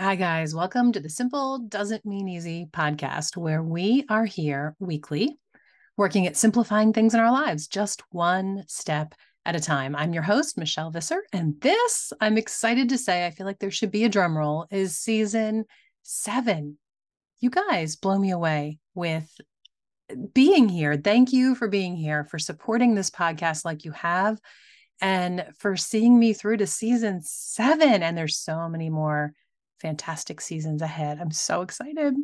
Hi, guys. Welcome to the Simple Doesn't Mean Easy podcast, where we are here weekly working at simplifying things in our lives, just one step at a time. I'm your host, Michelle Visser, and this, I'm excited to say, I feel like there should be a drum roll, is season seven. You guys blow me away with being here. Thank you for being here, for supporting this podcast like you have, and for seeing me through to season seven. And there's so many more fantastic seasons ahead. I'm so excited.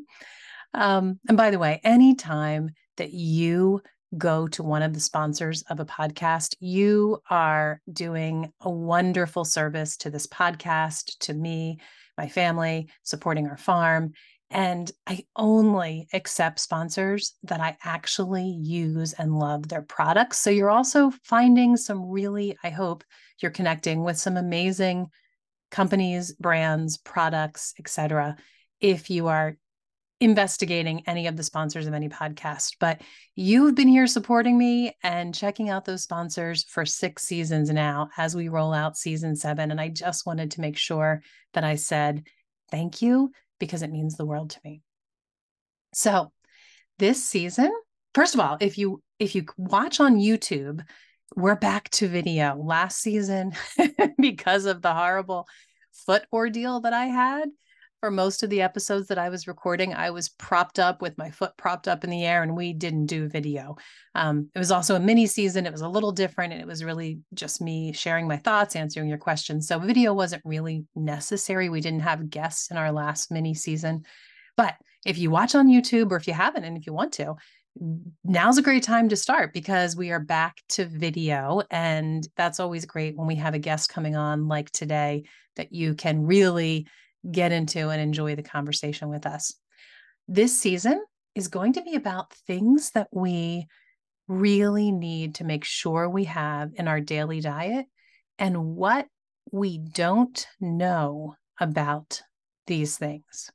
Um, and by the way, anytime that you go to one of the sponsors of a podcast, you are doing a wonderful service to this podcast, to me, my family, supporting our farm. And I only accept sponsors that I actually use and love their products. So you're also finding some really, I hope you're connecting with some amazing companies, brands, products, etc. if you are investigating any of the sponsors of any podcast. But you've been here supporting me and checking out those sponsors for six seasons now as we roll out season seven. And I just wanted to make sure that I said thank you because it means the world to me. So this season, first of all, if you if you watch on YouTube, we're back to video. Last season, because of the horrible foot ordeal that I had for most of the episodes that I was recording, I was propped up with my foot propped up in the air and we didn't do video. Um, it was also a mini season. It was a little different and it was really just me sharing my thoughts, answering your questions. So video wasn't really necessary. We didn't have guests in our last mini season. But if you watch on YouTube or if you haven't and if you want to, now's a great time to start because we are back to video. And that's always great when we have a guest coming on like today that you can really get into and enjoy the conversation with us. This season is going to be about things that we really need to make sure we have in our daily diet and what we don't know about these things.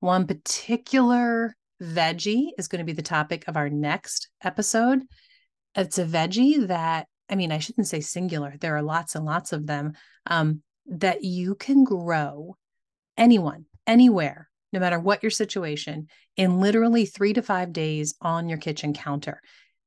One particular veggie is going to be the topic of our next episode. It's a veggie that, I mean, I shouldn't say singular, there are lots and lots of them um, that you can grow anyone, anywhere, no matter what your situation, in literally three to five days on your kitchen counter.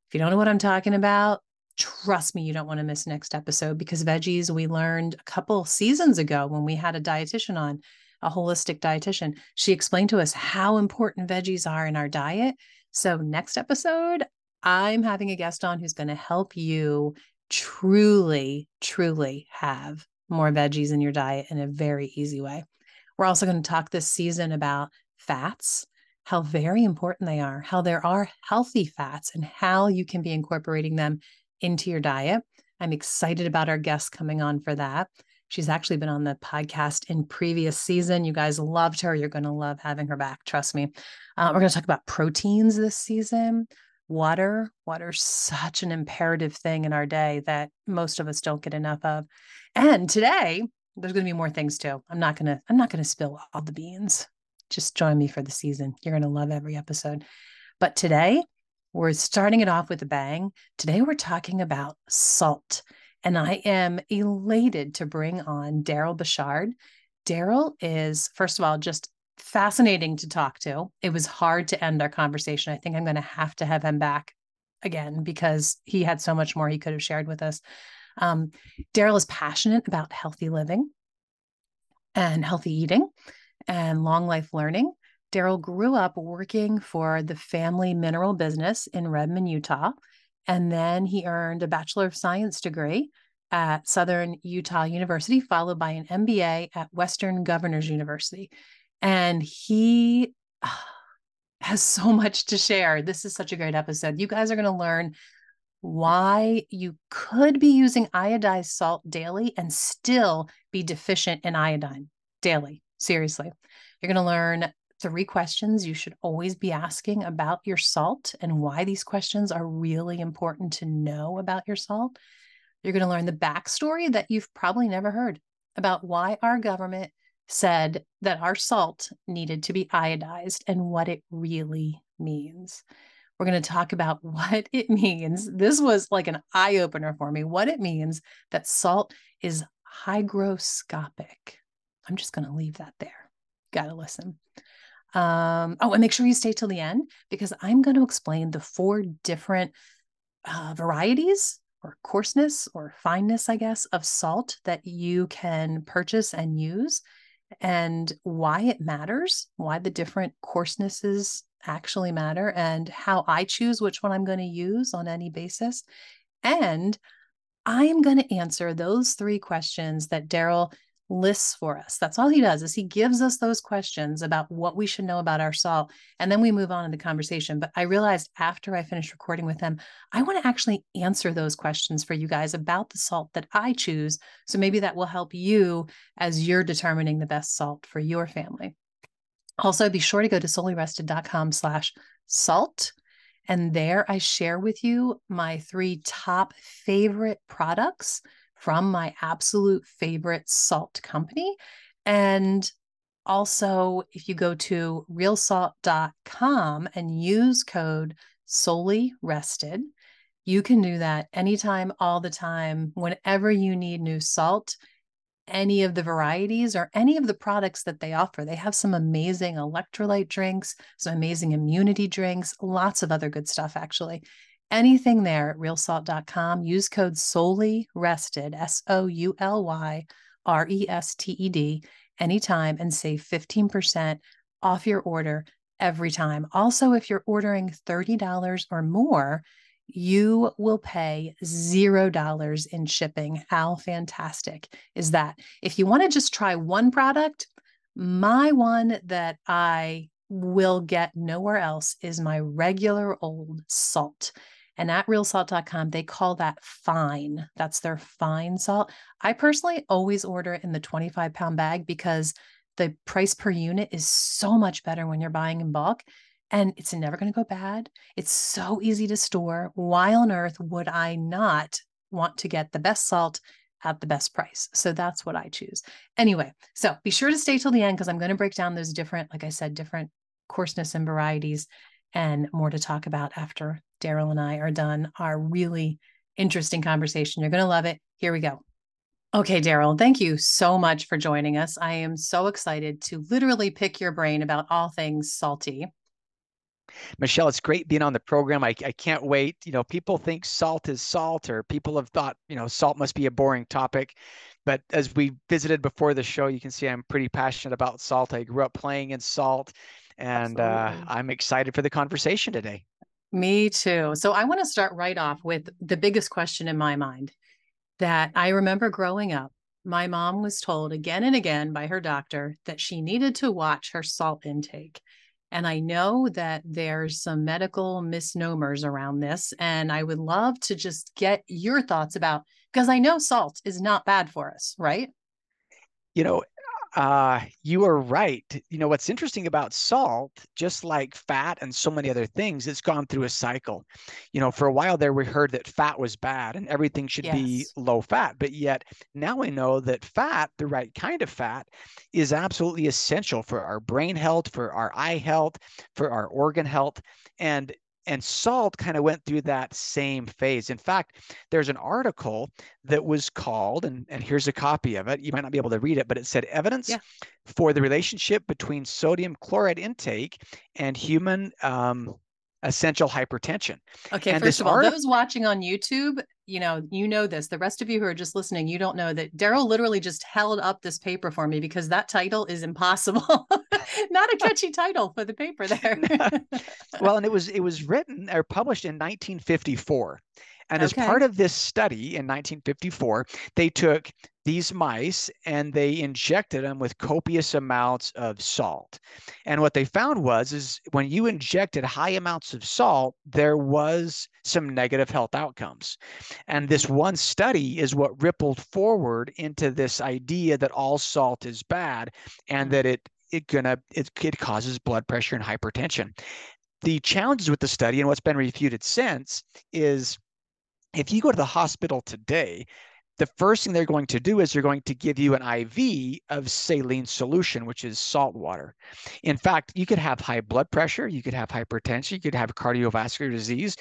If you don't know what I'm talking about, trust me, you don't want to miss next episode because veggies, we learned a couple seasons ago when we had a dietitian on a holistic dietitian. She explained to us how important veggies are in our diet. So, next episode, I'm having a guest on who's going to help you truly, truly have more veggies in your diet in a very easy way. We're also going to talk this season about fats, how very important they are, how there are healthy fats, and how you can be incorporating them into your diet. I'm excited about our guest coming on for that. She's actually been on the podcast in previous season. You guys loved her. You're going to love having her back. Trust me. Uh, we're going to talk about proteins this season. Water. Water's such an imperative thing in our day that most of us don't get enough of. And today, there's going to be more things too. I'm not going to I'm not going to spill all the beans. Just join me for the season. You're going to love every episode. But today, we're starting it off with a bang. Today, we're talking about salt. And I am elated to bring on Darryl Bosshardt. Darryl is, first of all, just fascinating to talk to. It was hard to end our conversation. I think I'm going to have to have him back again because he had so much more he could have shared with us. Um, Darryl is passionate about healthy living and healthy eating and long life learning. Darryl grew up working for the family mineral business in Redmond, Utah. And then he earned a Bachelor of Science degree at Southern Utah University, followed by an MBA at Western Governors University. And he has so much to share. This is such a great episode. You guys are going to learn why you could be using iodized salt daily and still be deficient in iodine daily. Seriously. You're going to learn three questions you should always be asking about your salt and why these questions are really important to know about your salt. You're going to learn the backstory that you've probably never heard about why our government said that our salt needed to be iodized and what it really means. We're going to talk about what it means. This was like an eye opener for me what it means that salt is hygroscopic. I'm just going to leave that there. got to listen. Um, oh, and make sure you stay till the end because I'm going to explain the four different uh, varieties or coarseness or fineness, I guess, of salt that you can purchase and use and why it matters, why the different coarsenesses actually matter, and how I choose which one I'm going to use on any basis. And I am going to answer those three questions that Darryl lists for us. That's all he does is he gives us those questions about what we should know about our salt and then we move on in the conversation. But I realized after I finished recording with him, I want to actually answer those questions for you guys about the salt that I choose. So maybe that will help you as you're determining the best salt for your family. Also, be sure to go to soulyrested.com slash salt. And there I share with you my three top favorite products from my absolute favorite salt company. And also, if you go to realsalt.com and use code souly rested, you can do that anytime, all the time, whenever you need new salt, any of the varieties or any of the products that they offer. They have some amazing electrolyte drinks, some amazing immunity drinks, lots of other good stuff, actually anything there at realsalt.com. Use code souly rested, S O U L Y R E S T E D, anytime and save 15% off your order every time. Also, if you're ordering $30 or more, you will pay $0 in shipping. How fantastic is that? If you want to just try one product, my one that I will get nowhere else is my regular old salt. And at realsalt.com, they call that fine. That's their fine salt. I personally always order in the 25 pound bag because the price per unit is so much better when you're buying in bulk and it's never going to go bad. It's so easy to store. Why on earth would I not want to get the best salt at the best price? So that's what I choose. Anyway, so be sure to stay till the end because I'm going to break down those different, like I said, different coarseness and varieties and more to talk about after Darryl and I are done our really interesting conversation. You're going to love it. Here we go. Okay, Darryl, thank you so much for joining us. I am so excited to literally pick your brain about all things salty. Michelle, it's great being on the program. I, I can't wait. You know, people think salt is salt, or people have thought, you know, salt must be a boring topic. But as we visited before the show, you can see I'm pretty passionate about salt. I grew up playing in salt, and uh, I'm excited for the conversation today. Me too. So I want to start right off with the biggest question in my mind that I remember growing up. My mom was told again and again by her doctor that she needed to watch her salt intake. And I know that there's some medical misnomers around this. And I would love to just get your thoughts about because I know salt is not bad for us, right? You know, uh, you are right. You know, what's interesting about salt, just like fat and so many other things, it's gone through a cycle. You know, for a while there, we heard that fat was bad and everything should yes. be low fat. But yet now we know that fat, the right kind of fat, is absolutely essential for our brain health, for our eye health, for our organ health. And and salt kind of went through that same phase. In fact, there's an article that was called, and, and here's a copy of it. You might not be able to read it, but it said evidence yeah. for the relationship between sodium chloride intake and human um, essential hypertension. Okay, and first of all, those watching on YouTube, you know, you know this. The rest of you who are just listening, you don't know that Darryl literally just held up this paper for me because that title is impossible. Not a catchy title for the paper there. well, and it was it was written or published in 1954. And okay. as part of this study in 1954, they took these mice and they injected them with copious amounts of salt. And what they found was is when you injected high amounts of salt, there was some negative health outcomes. And this one study is what rippled forward into this idea that all salt is bad and that it it gonna it, it causes blood pressure and hypertension. The challenges with the study and what's been refuted since is if you go to the hospital today, the first thing they're going to do is they're going to give you an IV of saline solution, which is salt water. In fact, you could have high blood pressure, you could have hypertension, you could have cardiovascular disease.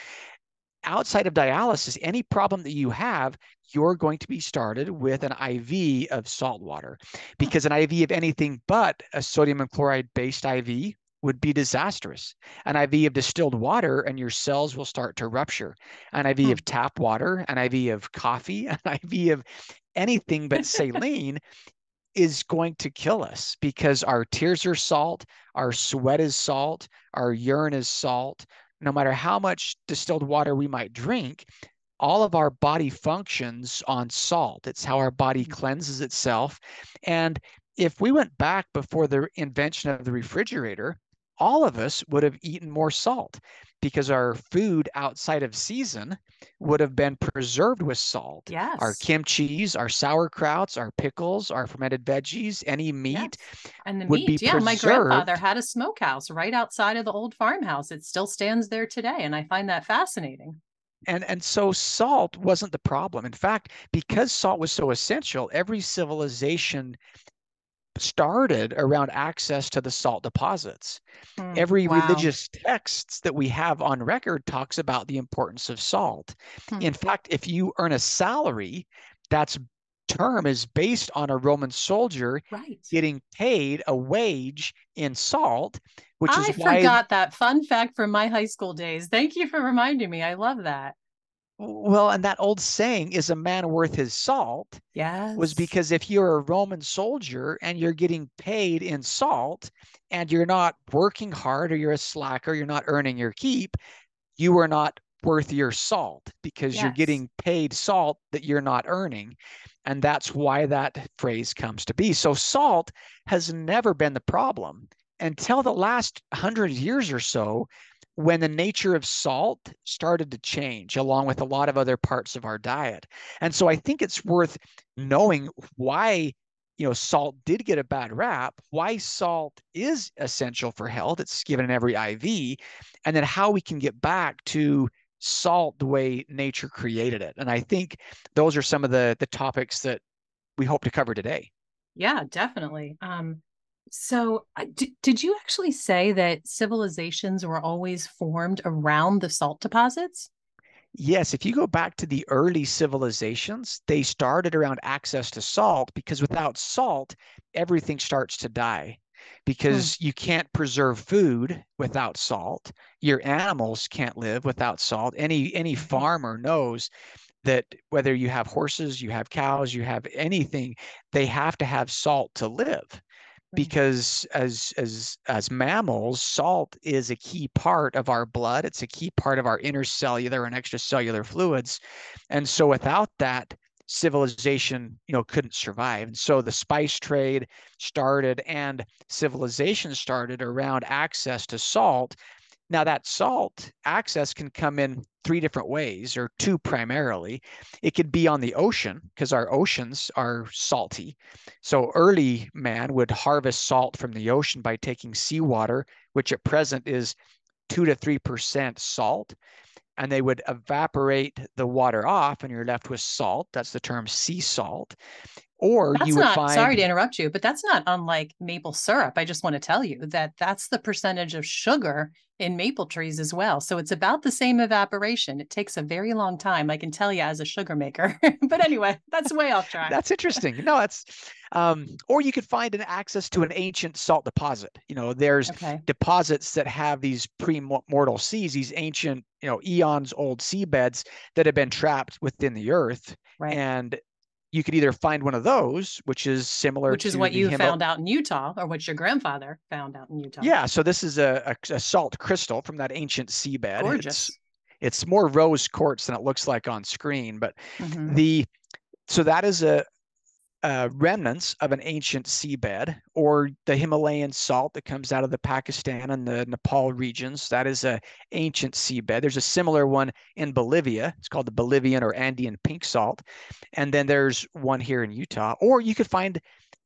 outside of dialysis, any problem that you have, you're going to be started with an IV of salt water hmm. because an IV of anything but a sodium and chloride based IV would be disastrous. An IV of distilled water and your cells will start to rupture. An IV hmm. of tap water, an IV of coffee, an IV of anything but saline is going to kill us because our tears are salt, our sweat is salt, our urine is salt. No matter how much distilled water we might drink, all of our body functions on salt. It's how our body mm. cleanses itself. And if we went back before the invention of the refrigerator, all of us would have eaten more salt because our food outside of season would have been preserved with salt. Yes. Our kimchi's, our sauerkrauts, our pickles, our fermented veggies, any meat. Yes. And the meat, yeah. Preserved. My grandfather had a smokehouse right outside of the old farmhouse. It still stands there today. And I find that fascinating. And, and so salt wasn't the problem. In fact, because salt was so essential, every civilization started around access to the salt deposits. Mm, Every wow. religious texts that we have on record talks about the importance of salt. Hmm. In fact, if you earn a salary, that's term is based on a Roman soldier right. getting paid a wage in salt, which I is I forgot that fun fact from my high school days. Thank you for reminding me. I love that. Well, and that old saying is a man worth his salt. Yes. Was because if you're a Roman soldier and you're getting paid in salt and you're not working hard or you're a slacker, you're not earning your keep, you are not worth your salt because yes. you're getting paid salt that you're not earning. And that's why that phrase comes to be. So salt has never been the problem until the last hundred years or so when the nature of salt started to change along with a lot of other parts of our diet. And so I think it's worth knowing why you know salt did get a bad rap, why salt is essential for health. It's given in every IV and then how we can get back to salt the way nature created it. And I think those are some of the the topics that we hope to cover today. Yeah, definitely. Um so, d- did you actually say that civilizations were always formed around the salt deposits? Yes, if you go back to the early civilizations, they started around access to salt because without salt, everything starts to die because hmm. you can't preserve food without salt. Your animals can't live without salt. Any any mm-hmm. farmer knows that whether you have horses, you have cows, you have anything, they have to have salt to live Mm-hmm. because as as as mammals salt is a key part of our blood it's a key part of our intercellular and extracellular fluids and so without that civilization you know couldn't survive and so the spice trade started and civilization started around access to salt now, that salt access can come in three different ways, or two primarily. It could be on the ocean because our oceans are salty. So, early man would harvest salt from the ocean by taking seawater, which at present is two to three percent salt, and they would evaporate the water off, and you're left with salt. That's the term sea salt. Or that's you would not, find. Sorry to interrupt you, but that's not unlike maple syrup. I just want to tell you that that's the percentage of sugar in maple trees as well. So it's about the same evaporation. It takes a very long time, I can tell you as a sugar maker. but anyway, that's way off track. that's interesting. No, that's um, or you could find an access to an ancient salt deposit. You know, there's okay. deposits that have these pre-mortal seas, these ancient, you know, eons old seabeds that have been trapped within the earth. Right. And you could either find one of those, which is similar, which is what you found out in Utah, or what your grandfather found out in Utah. Yeah, so this is a, a, a salt crystal from that ancient seabed. Gorgeous. It's, it's, more rose quartz than it looks like on screen, but mm-hmm. the so that is a uh, remnants of an ancient seabed or the Himalayan salt that comes out of the Pakistan and the Nepal regions. That is a ancient seabed. There's a similar one in Bolivia. It's called the Bolivian or Andean pink salt. And then there's one here in Utah. Or you could find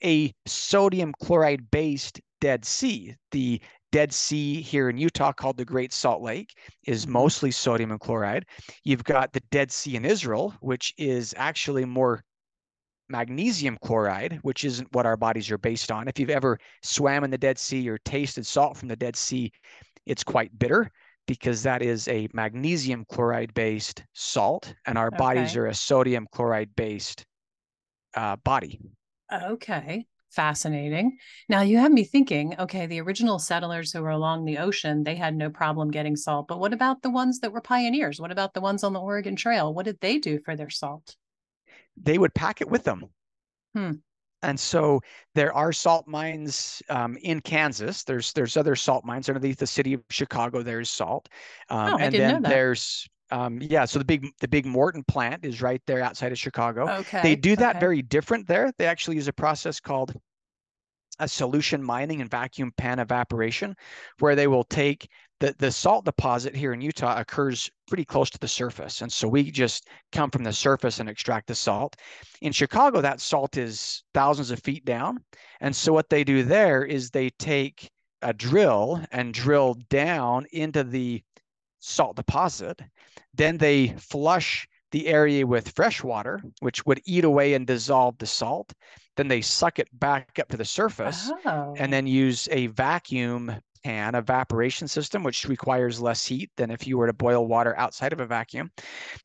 a sodium chloride based Dead Sea. The Dead Sea here in Utah, called the Great Salt Lake, is mm-hmm. mostly sodium and chloride. You've got the Dead Sea in Israel, which is actually more magnesium chloride, which isn't what our bodies are based on. If you've ever swam in the Dead Sea or tasted salt from the Dead Sea, it's quite bitter. because that is a magnesium chloride based salt, and our okay. bodies are a sodium chloride based uh, body. Okay. Fascinating. Now you have me thinking, okay, the original settlers who were along the ocean, they had no problem getting salt. But what about the ones that were pioneers? What about the ones on the Oregon Trail? What did they do for their salt? They would pack it with them. Hmm. And so there are salt mines um, in Kansas. There's there's other salt mines underneath the city of Chicago. There's salt, um, oh, and then there's um, yeah, so the big the big Morton plant is right there outside of Chicago. Okay. They do that okay. very different there. They actually use a process called a solution mining and vacuum pan evaporation, where they will take the the salt deposit here in Utah occurs pretty close to the surface, and so we just come from the surface and extract the salt. In Chicago, that salt is thousands of feet down, and so what they do there is they take a drill and drill down into the salt deposit. Then they flush the area with fresh water, which would eat away and dissolve the salt. Then they suck it back up to the surface oh. and then use a vacuum pan evaporation system, which requires less heat than if you were to boil water outside of a vacuum.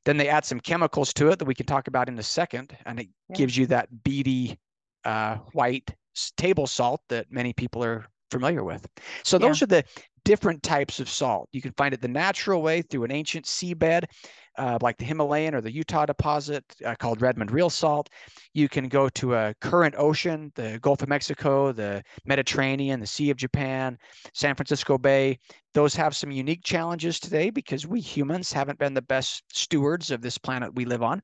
Then they add some chemicals to it that we can talk about in a second, and it yeah. gives you that beady uh, white table salt that many people are familiar with. So those yeah. are the different types of salt. You can find it the natural way through an ancient seabed, uh, like the Himalayan or the Utah deposit uh, called Redmond Real Salt. You can go to a current ocean, the Gulf of Mexico, the Mediterranean, the Sea of Japan, San Francisco Bay. Those have some unique challenges today because we humans haven't been the best stewards of this planet we live on.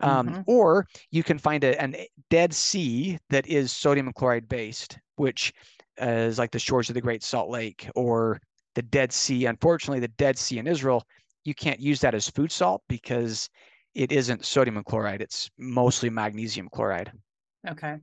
Um, mm-hmm. Or you can find a, an dead sea that is sodium chloride based, which is like the shores of the Great Salt Lake or the Dead Sea. Unfortunately, the Dead Sea in Israel, you can't use that as food salt because it isn't sodium and chloride. It's mostly magnesium chloride. Okay.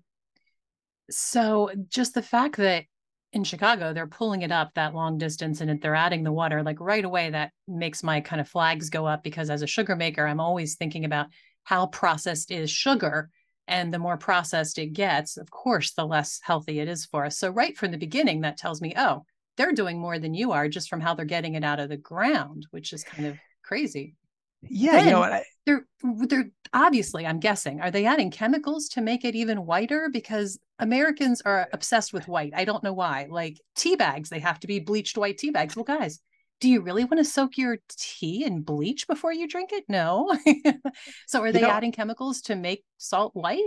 So just the fact that in Chicago, they're pulling it up that long distance and they're adding the water, like right away, that makes my kind of flags go up because as a sugar maker, I'm always thinking about how processed is sugar and the more processed it gets, of course, the less healthy it is for us. So, right from the beginning, that tells me, oh, they're doing more than you are just from how they're getting it out of the ground, which is kind of crazy. Yeah, then, you know what? I... They're they're obviously, I'm guessing, are they adding chemicals to make it even whiter? Because Americans are obsessed with white. I don't know why. Like tea bags, they have to be bleached white tea bags. Well, guys, do you really want to soak your tea in bleach before you drink it? No. so are they you know, adding chemicals to make salt white?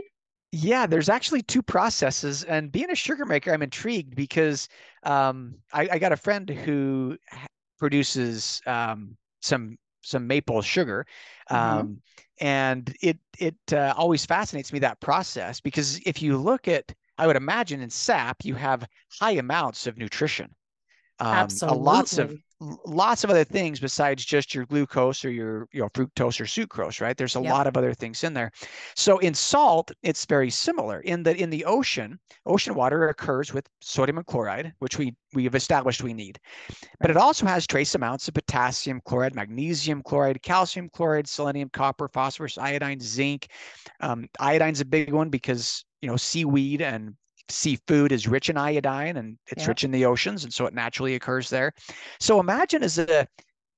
Yeah, there's actually two processes. And being a sugar maker, I'm intrigued because um, I, I, got a friend who produces um, some some maple sugar. Mm-hmm. Um, and it it uh, always fascinates me that process because if you look at, I would imagine in sap, you have high amounts of nutrition. Um, Absolutely. lots of lots of other things besides just your glucose or your you know fructose or sucrose right? There's a yep. lot of other things in there. So in salt it's very similar. In the in the ocean ocean water occurs with sodium and chloride which we we have established we need. But it also has trace amounts of potassium chloride magnesium chloride calcium chloride selenium copper phosphorus iodine zinc. Um, iodine's a big one because you know seaweed and seafood is rich in iodine and it's yeah. rich in the oceans and so it naturally occurs there so imagine as a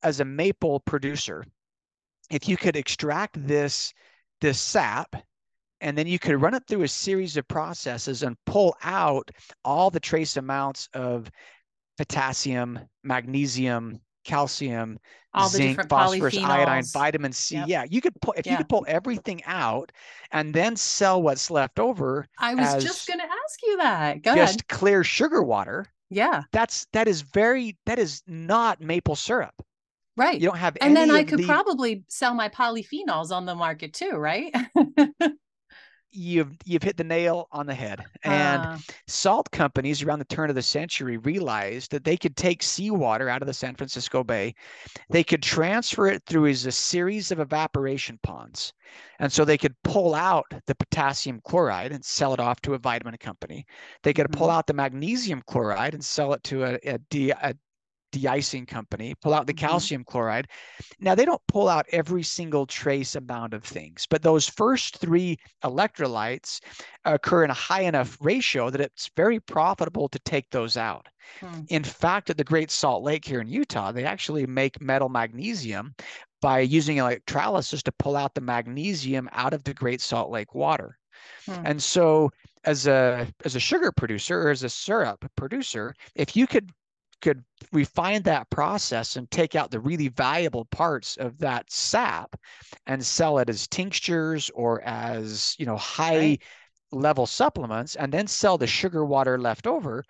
as a maple producer if you could extract this this sap and then you could run it through a series of processes and pull out all the trace amounts of potassium magnesium calcium, all zinc, phosphorus, iodine, vitamin C. Yep. Yeah, you could pull if yeah. you could pull everything out and then sell what's left over. I was just going to ask you that. Go just ahead. clear sugar water. Yeah, that's that is very that is not maple syrup. Right. You don't have. And then I could the... probably sell my polyphenols on the market too, right? you've you've hit the nail on the head. And uh, salt companies around the turn of the century realized that they could take seawater out of the San Francisco Bay, they could transfer it through as a series of evaporation ponds. And so they could pull out the potassium chloride and sell it off to a vitamin company. They could pull mm-hmm. out the magnesium chloride and sell it to a, a, de- a de-icing company, pull out the mm-hmm. calcium chloride. Now they don't pull out every single trace amount of things, but those first three electrolytes occur in a high enough ratio that it's very profitable to take those out. Hmm. In fact, at the Great Salt Lake here in Utah, they actually make metal magnesium by using electrolysis to pull out the magnesium out of the Great Salt Lake water. Hmm. And so as a as a sugar producer or as a syrup producer, if you could could refine that process and take out the really valuable parts of that sap and sell it as tinctures or as you know high right. level supplements and then sell the sugar water left over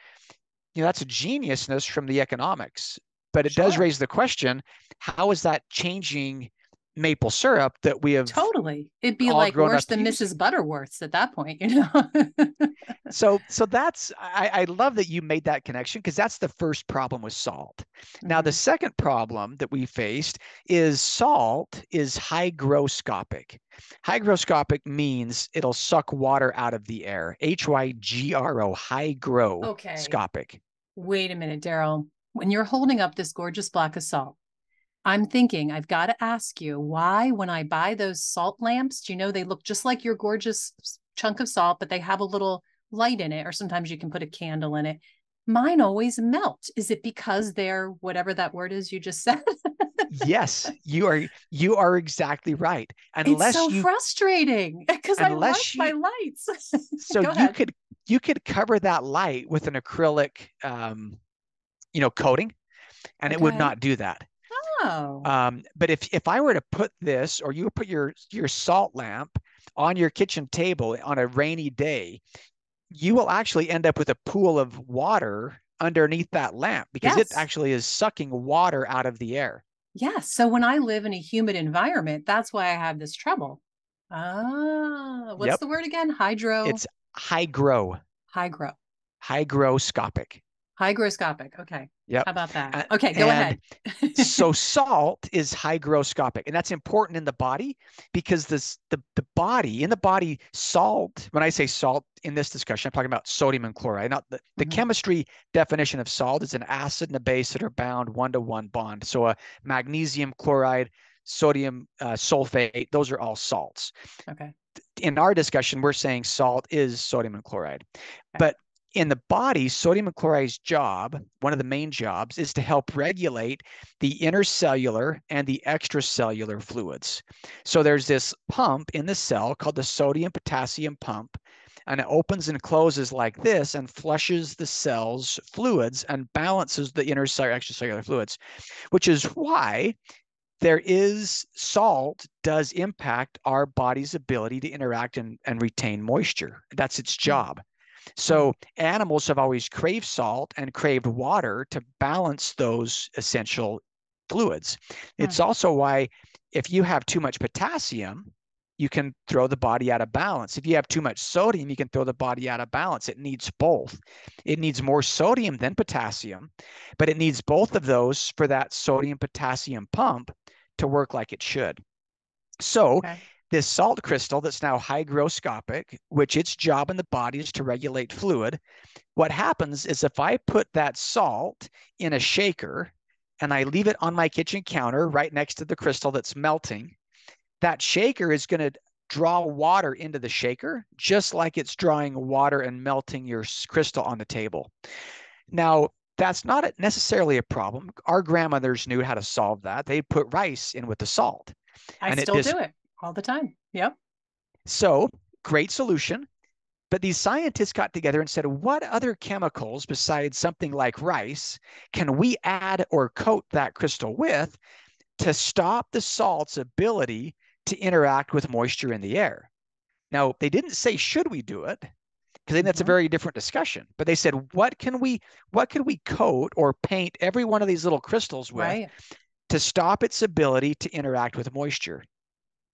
you know that's a geniusness from the economics but it sure. does raise the question how is that changing maple syrup that we have totally. It'd be like worse than mrs butterworth's at that point you know? So so that's I, I love that you made that connection because that's the first problem with salt. Mm-hmm. now the mm-hmm. second problem that we faced is salt is hygroscopic. Hygroscopic means it'll suck water out of the air. H-y-g-r-o hygroscopic okay. wait a minute darryl when you're holding up this gorgeous block of salt I'm thinking I've got to ask you why, when I buy those salt lamps, do you know they look just like your gorgeous chunk of salt, but they have a little light in it, or sometimes you can put a candle in it. Mine always melt. Is it because they're whatever that word is you just said? yes, you are. You are exactly right. Unless it's so you, frustrating because I love you, my lights. so you ahead. could you could cover that light with an acrylic, um, you know, coating, and okay. it would not do that. Oh. Um, but if if I were to put this, or you put your your salt lamp on your kitchen table on a rainy day, you will actually end up with a pool of water underneath that lamp because yes. it actually is sucking water out of the air. Yes. So when I live in a humid environment, that's why I have this trouble. Ah, what's yep. the word again? Hydro. It's hygro. Hygro. Hygroscopic. Hygroscopic. Okay. Yep. How about that? Okay, go ahead. so salt is hygroscopic, and that's important in the body because this the, the body in the body salt. When I say salt in this discussion, I'm talking about sodium and chloride. Not the, the mm-hmm. chemistry definition of salt is an acid and a base that are bound one to one bond. So a magnesium chloride, sodium uh, sulfate, those are all salts. Okay. In our discussion, we're saying salt is sodium and chloride, okay. but in the body, sodium chloride's job, one of the main jobs, is to help regulate the intercellular and the extracellular fluids. So there's this pump in the cell called the sodium potassium pump, and it opens and closes like this and flushes the cell's fluids and balances the intercellular extracellular fluids, which is why there is salt does impact our body's ability to interact and, and retain moisture. That's its hmm. job. So mm-hmm. animals have always craved salt and craved water to balance those essential fluids. It's also why if you have too much potassium, you can throw the body out of balance. If you have too much sodium, you can throw the body out of balance. It needs both. It needs more sodium than potassium, but it needs both of those for that sodium potassium pump to work like it should. So, okay this salt crystal that's now hygroscopic, which its job in the body is to regulate fluid. What happens is if I put that salt in a shaker and I leave it on my kitchen counter right next to the crystal that's melting, that shaker is going to draw water into the shaker, just like it's drawing water and melting your crystal on the table. Now, that's not necessarily a problem. Our grandmothers knew how to solve that. They put rice in with the salt. I and still it do it all the time. Yep. So great solution. But these scientists got together and said, what other chemicals besides something like rice can we add or coat that crystal with to stop the salt's ability to interact with moisture in the air? Now, they didn't say, should we do it? Because that's a mm-hmm. very different discussion. But they said, what can we, what can we coat or paint every one of these little crystals with right. to stop its ability to interact with moisture?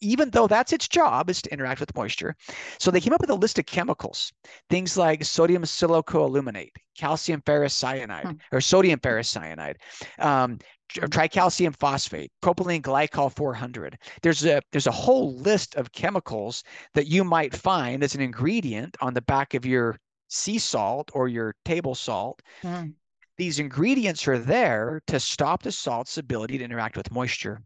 Even though that's its job is to interact with moisture. So they came up with a list of chemicals, things like sodium silicoaluminate, calcium ferrocyanide, hmm. or sodium ferrocyanide, um, tricalcium phosphate, propylene glycol 400. There's a there's a whole list of chemicals that you might find as an ingredient on the back of your sea salt or your table salt. Hmm these ingredients are there to stop the salt's ability to interact with moisture.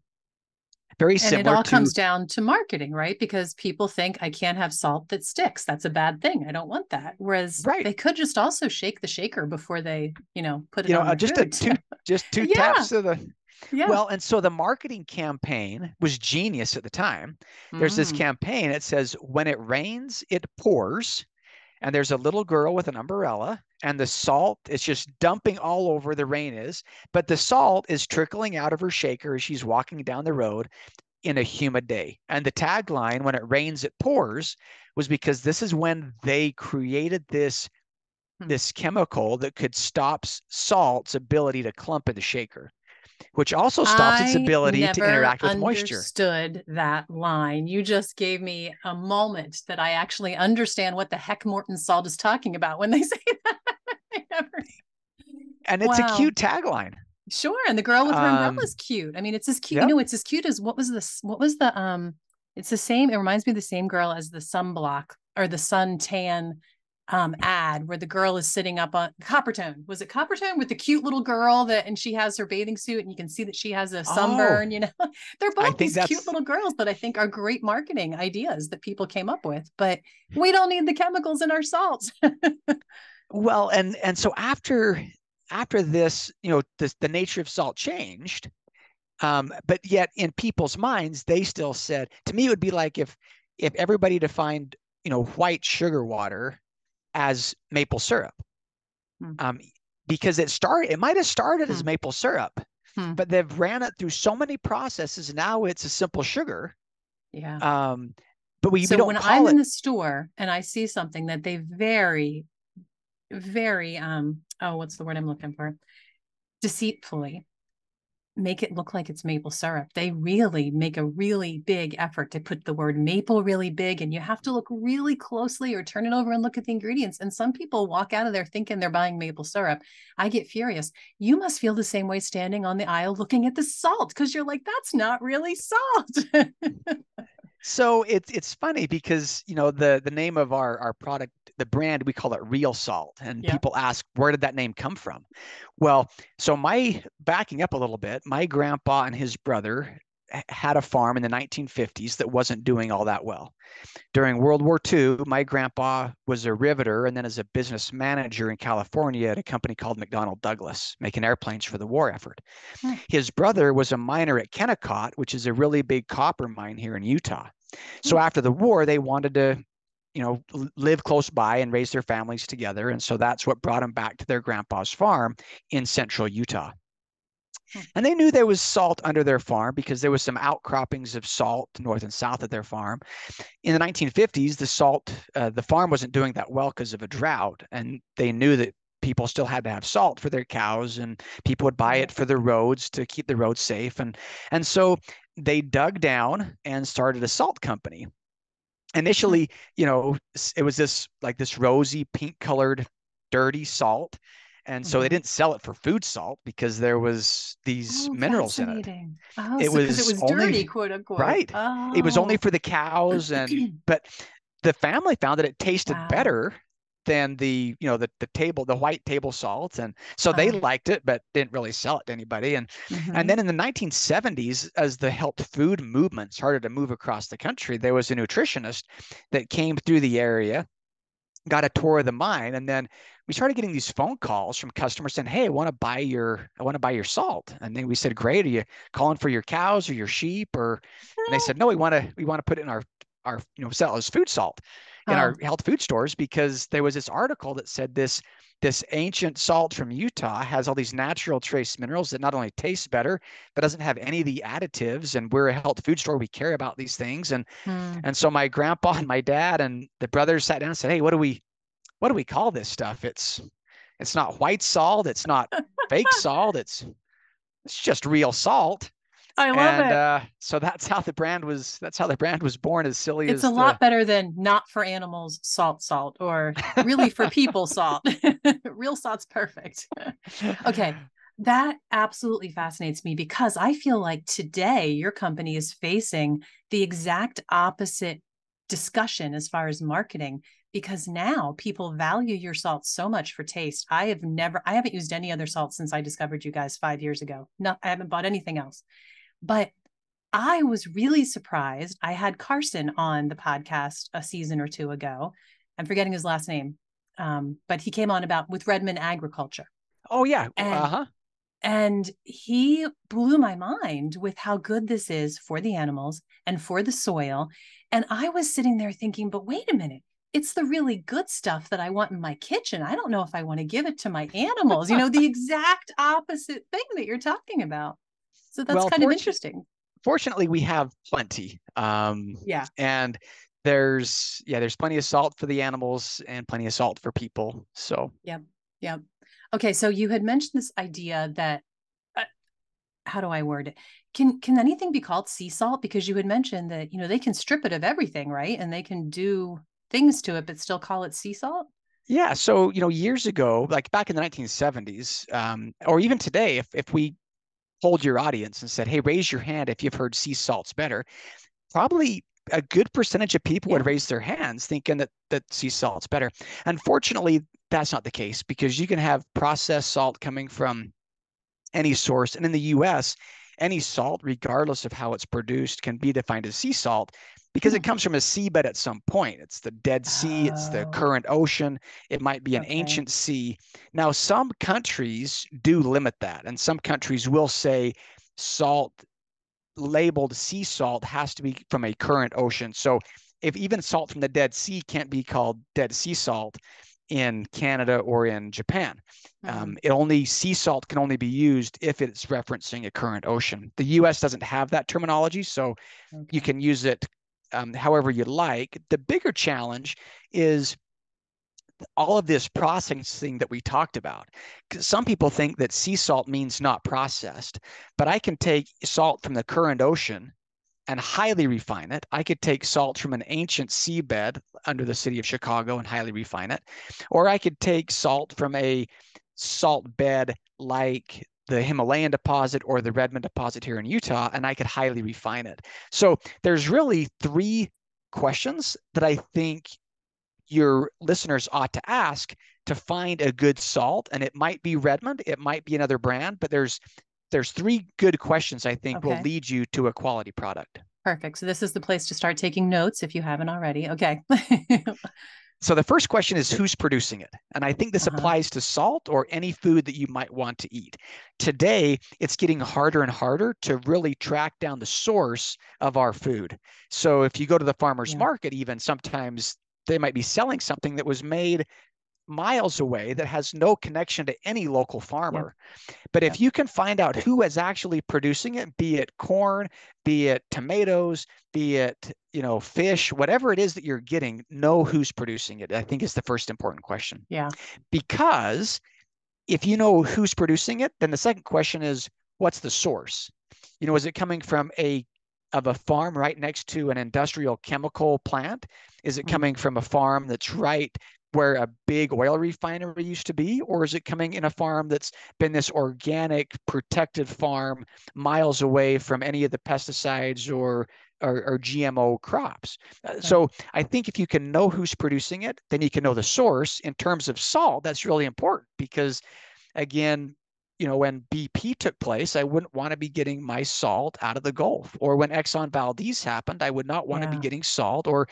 Very similar. And it all to, comes down to marketing, right? Because people think I can't have salt that sticks. That's a bad thing. I don't want that. Whereas right. they could just also shake the shaker before they, you know, put it. You know, uh, just food. a two, just two yeah. taps of the. Yeah. Well, and so the marketing campaign was genius at the time. There's mm. this campaign. It says, "When it rains, it pours." And there's a little girl with an umbrella and the salt is just dumping all over the rain is but the salt is trickling out of her shaker as she's walking down the road in a humid day and the tagline when it rains it pours was because this is when they created this hmm. this chemical that could stop salt's ability to clump in the shaker which also stops I its ability to interact with moisture. Understood that line. You just gave me a moment that I actually understand what the heck Morton Salt is talking about when they say that. never... And it's wow. a cute tagline. Sure, and the girl with her um, umbrella is cute. I mean, it's as cute. Yep. You know, it's as cute as what was this? What was the um? It's the same. It reminds me of the same girl as the sunblock or the sun tan um ad where the girl is sitting up on Coppertone. Was it Coppertone with the cute little girl that and she has her bathing suit and you can see that she has a sunburn, oh, you know. They're both these that's... cute little girls that I think are great marketing ideas that people came up with, but we don't need the chemicals in our salts. well, and and so after after this, you know, this, the nature of salt changed. Um, but yet in people's minds, they still said, to me, it would be like if if everybody defined, you know, white sugar water as maple syrup. Hmm. Um, because it started, it might have started hmm. as maple syrup, hmm. but they've ran it through so many processes. Now it's a simple sugar. Yeah. Um, but we, so we when I'm it... in the store and I see something that they very, very, um, oh, what's the word I'm looking for? Deceitfully make it look like it's maple syrup. They really make a really big effort to put the word maple really big, and you have to look really closely or turn it over and look at the ingredients. And some people walk out of there thinking they're buying maple syrup. I get furious. You must feel the same way standing on the aisle looking at the salt because you're like, that's not really salt. so it's it's funny because you know the the name of our our product the brand we call it real salt and yeah. people ask where did that name come from well so my backing up a little bit my grandpa and his brother had a farm in the 1950s that wasn't doing all that well during world war ii my grandpa was a riveter and then as a business manager in california at a company called mcdonnell douglas making airplanes for the war effort hmm. his brother was a miner at kennecott which is a really big copper mine here in utah so hmm. after the war they wanted to you know, live close by and raise their families together. And so that's what brought them back to their grandpa's farm in central Utah. And they knew there was salt under their farm because there was some outcroppings of salt north and south of their farm. In the 1950s, the salt, uh, the farm wasn't doing that well because of a drought, and they knew that people still had to have salt for their cows, and people would buy it for the roads to keep the roads safe, and and so they dug down and started a salt company initially, you know, it was this like this rosy pink colored dirty salt. And so mm-hmm. they didn't sell it for food salt because there was these oh, minerals in it. Oh, it, so was it was only, dirty, quote unquote. Right. Oh. It was only oh. for the cows and but the family found that it tasted wow. better than the you know the the table the white table salt and so they uh-huh. liked it but didn't really sell it to anybody and mm-hmm. and then in the 1970s as the health food movement started to move across the country there was a nutritionist that came through the area got a tour of the mine and then we started getting these phone calls from customers saying hey i want to buy your i want to buy your salt. And then we said great are you calling for your cows or your sheep? Or and they said no we want to we want to put it in our our you know sell as food salt in our health food stores because there was this article that said this this ancient salt from Utah has all these natural trace minerals that not only taste better but doesn't have any of the additives. And we're a health food store. We care about these things. And hmm. and so my grandpa and my dad and the brothers sat down and said hey what do we what do we call this stuff it's it's not white salt it's not fake salt it's it's just real salt I love and, it. Uh, so that's how the brand was. That's how the brand was born. As silly it's as it's a lot better than not for animals salt salt or really for people salt. Real salt's perfect. okay, that absolutely fascinates me because I feel like today your company is facing the exact opposite discussion as far as marketing because now people value your salt so much for taste. I have never, I haven't used any other salt since I discovered you guys five years ago. No, I haven't bought anything else. But I was really surprised. I had Carson on the podcast a season or two ago. I'm forgetting his last name, um, but he came on about with Redmond Agriculture. Oh yeah, uh huh. And he blew my mind with how good this is for the animals and for the soil. And I was sitting there thinking, but wait a minute, it's the really good stuff that I want in my kitchen. I don't know if I want to give it to my animals, you know, the exact opposite thing that you're talking about. So that's well, kind of interesting. Fortunately, we have plenty. Um, yeah. And there's, yeah, there's plenty of salt for the animals and plenty of salt for people. So, yep. Yep. Okay, so you had mentioned this idea that uh, how do I word it? Can can anything be called sea salt? Because you had mentioned that you know they can strip it of everything, right? And they can do things to it, but still call it sea salt. Yeah. So you know, years ago, like back in the 1970s, um, or even today, if if we hold your audience and said, "Hey, raise your hand if you've heard sea salt's better," probably a good percentage of people yeah. would raise their hands thinking that that sea salt's better. Unfortunately, that's not the case because you can have processed salt coming from any source. And in the US, any salt, regardless of how it's produced, can be defined as sea salt because it hmm. comes from a seabed at some point. It's the Dead Sea, oh. it's the oh. current ocean, it might be an okay. ancient sea. Now, some countries do limit that, and some countries will say salt labeled sea salt has to be from a current ocean. So if even salt from the Dead Sea can't be called Dead Sea salt, in Canada or in Japan. Mm-hmm. Um, it only sea salt can only be used if it's referencing a current ocean. The U.S. doesn't have that terminology, so okay. you can use it um, however you like. The bigger challenge is all of this processing that we talked about. Some people think that sea salt means not processed, but I can take salt from the current ocean and highly refine it. I could take salt from an ancient seabed under the city of Chicago and highly refine it. Or I could take salt from a salt bed like the Himalayan deposit or the Redmond deposit here in Utah, and I could highly refine it. So there's really three questions that I think your listeners ought to ask to find a good salt. And it might be Redmond, it might be another brand, but there's there's three good questions I think okay. will lead you to a quality product. Perfect. So this is the place to start taking notes if you haven't already. Okay. so the first question is who's producing it? And I think this uh-huh. applies to salt or any food that you might want to eat. Today, it's getting harder and harder to really track down the source of our food. So if you go to the farmers yeah. market even sometimes they might be selling something that was made miles away that has no connection to any local farmer. Yeah. But if you can find out who is actually producing it, be it corn, be it tomatoes, be it, you know, fish, whatever it is that you're getting, know who's producing it. I think is the first important question. Yeah. Because if you know who's producing it, then the second question is what's the source? You know, is it coming from a of a farm right next to an industrial chemical plant? Is it mm. coming from a farm that's right where a big oil refinery used to be, or is it coming in a farm that's been this organic, protected farm miles away from any of the pesticides or or, or GMO crops? Uh, so I think if you can know who's producing it, then you can know the source. In terms of salt, that's really important because, again, you know, when BP took place, I wouldn't want to be getting my salt out of the Gulf. Or when Exxon Valdez happened, I would not want yeah. to be getting salt or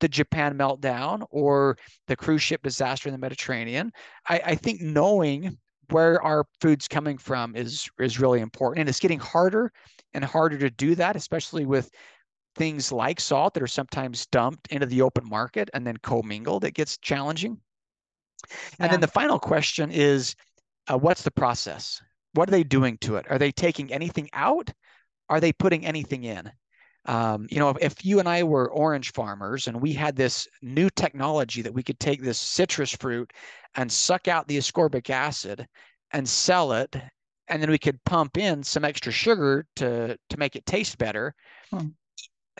the Japan meltdown or the cruise ship disaster in the Mediterranean. I, I think knowing where our food's coming from is is really important. And it's getting harder and harder to do that, especially with things like salt that are sometimes dumped into the open market and then commingled. It gets challenging. And yeah. then the final question is uh, what's the process? What are they doing to it? Are they taking anything out? Are they putting anything in? Um, you know, if, if, you and I were orange farmers and we had this new technology that we could take this citrus fruit and suck out the ascorbic acid and sell it, and then we could pump in some extra sugar to to make it taste better. Hmm.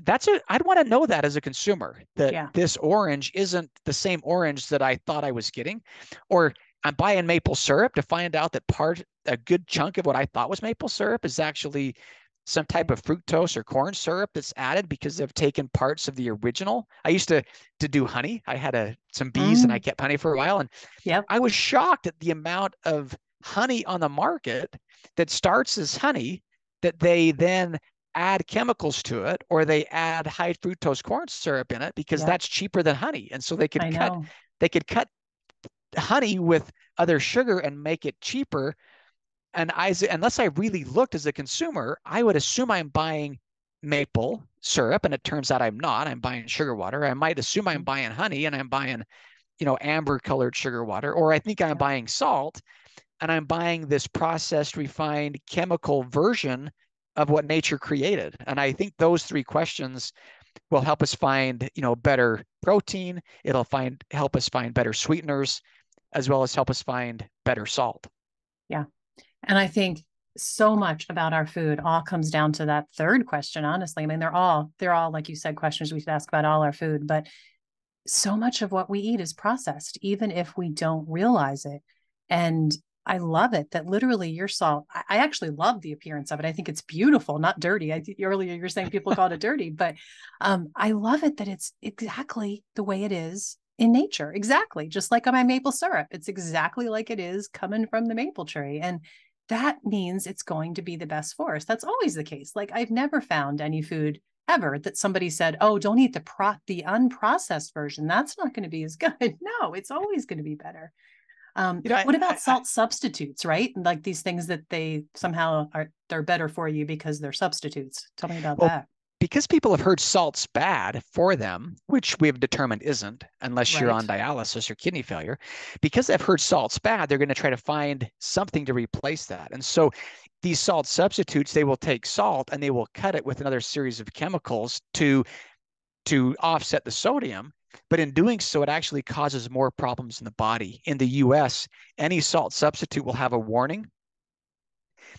That's it. I'd want to know that as a consumer that yeah. this orange isn't the same orange that I thought I was getting, or I'm buying maple syrup to find out that part a good chunk of what I thought was maple syrup is actually some type of fructose or corn syrup that's added because they've taken parts of the original. I used to to do honey. I had a some bees mm. and I mm. kept honey for a while and yep. I was shocked at the amount of honey on the market that starts as honey that they then add chemicals to it or they add high fructose corn syrup in it because yep. that's cheaper than honey. And so they could I cut know. they could cut honey with other sugar and make it cheaper and I, unless I really looked as a consumer, I would assume I'm buying maple syrup, and it turns out I'm not. I'm buying sugar water. I might assume I'm mm-hmm. buying honey, and I'm buying, you know, amber colored sugar water, or I think I'm buying salt, and I'm buying this processed, refined chemical version of what nature created. And I think those three questions will help us find, you know, better protein. It'll find help us find better sweeteners, as well as help us find better salt. Yeah. And I think so much about our food all comes down to that third question, honestly. I mean, they're all, they're all, like you said, questions we should ask about all our food, but so much of what we eat is processed, even if we don't realize it. And I love it that literally your salt, I actually love the appearance of it. I think it's beautiful, not dirty. I think earlier you were saying people call it dirty, but um, I love it that it's exactly the way it is in nature. Exactly. Just like on my maple syrup. It's exactly like it is coming from the maple tree. And that means it's going to be the best for us. That's always the case. Like I've never found any food ever that somebody said, "Oh, don't eat the pro the unprocessed version. That's not going to be as good." No, it's always going to be better. Um, you know, what about I, salt I, substitutes? Right, like these things that they somehow are they're better for you because they're substitutes. Tell me about well, that because people have heard salt's bad for them, which we have determined isn't, unless right. you're on dialysis or kidney failure, because they've heard salt's bad, they're going to try to find something to replace that. And so these salt substitutes, they will take salt and they will cut it with another series of chemicals to to offset the sodium. But in doing so, it actually causes more problems in the body. In the US, any salt substitute will have a warning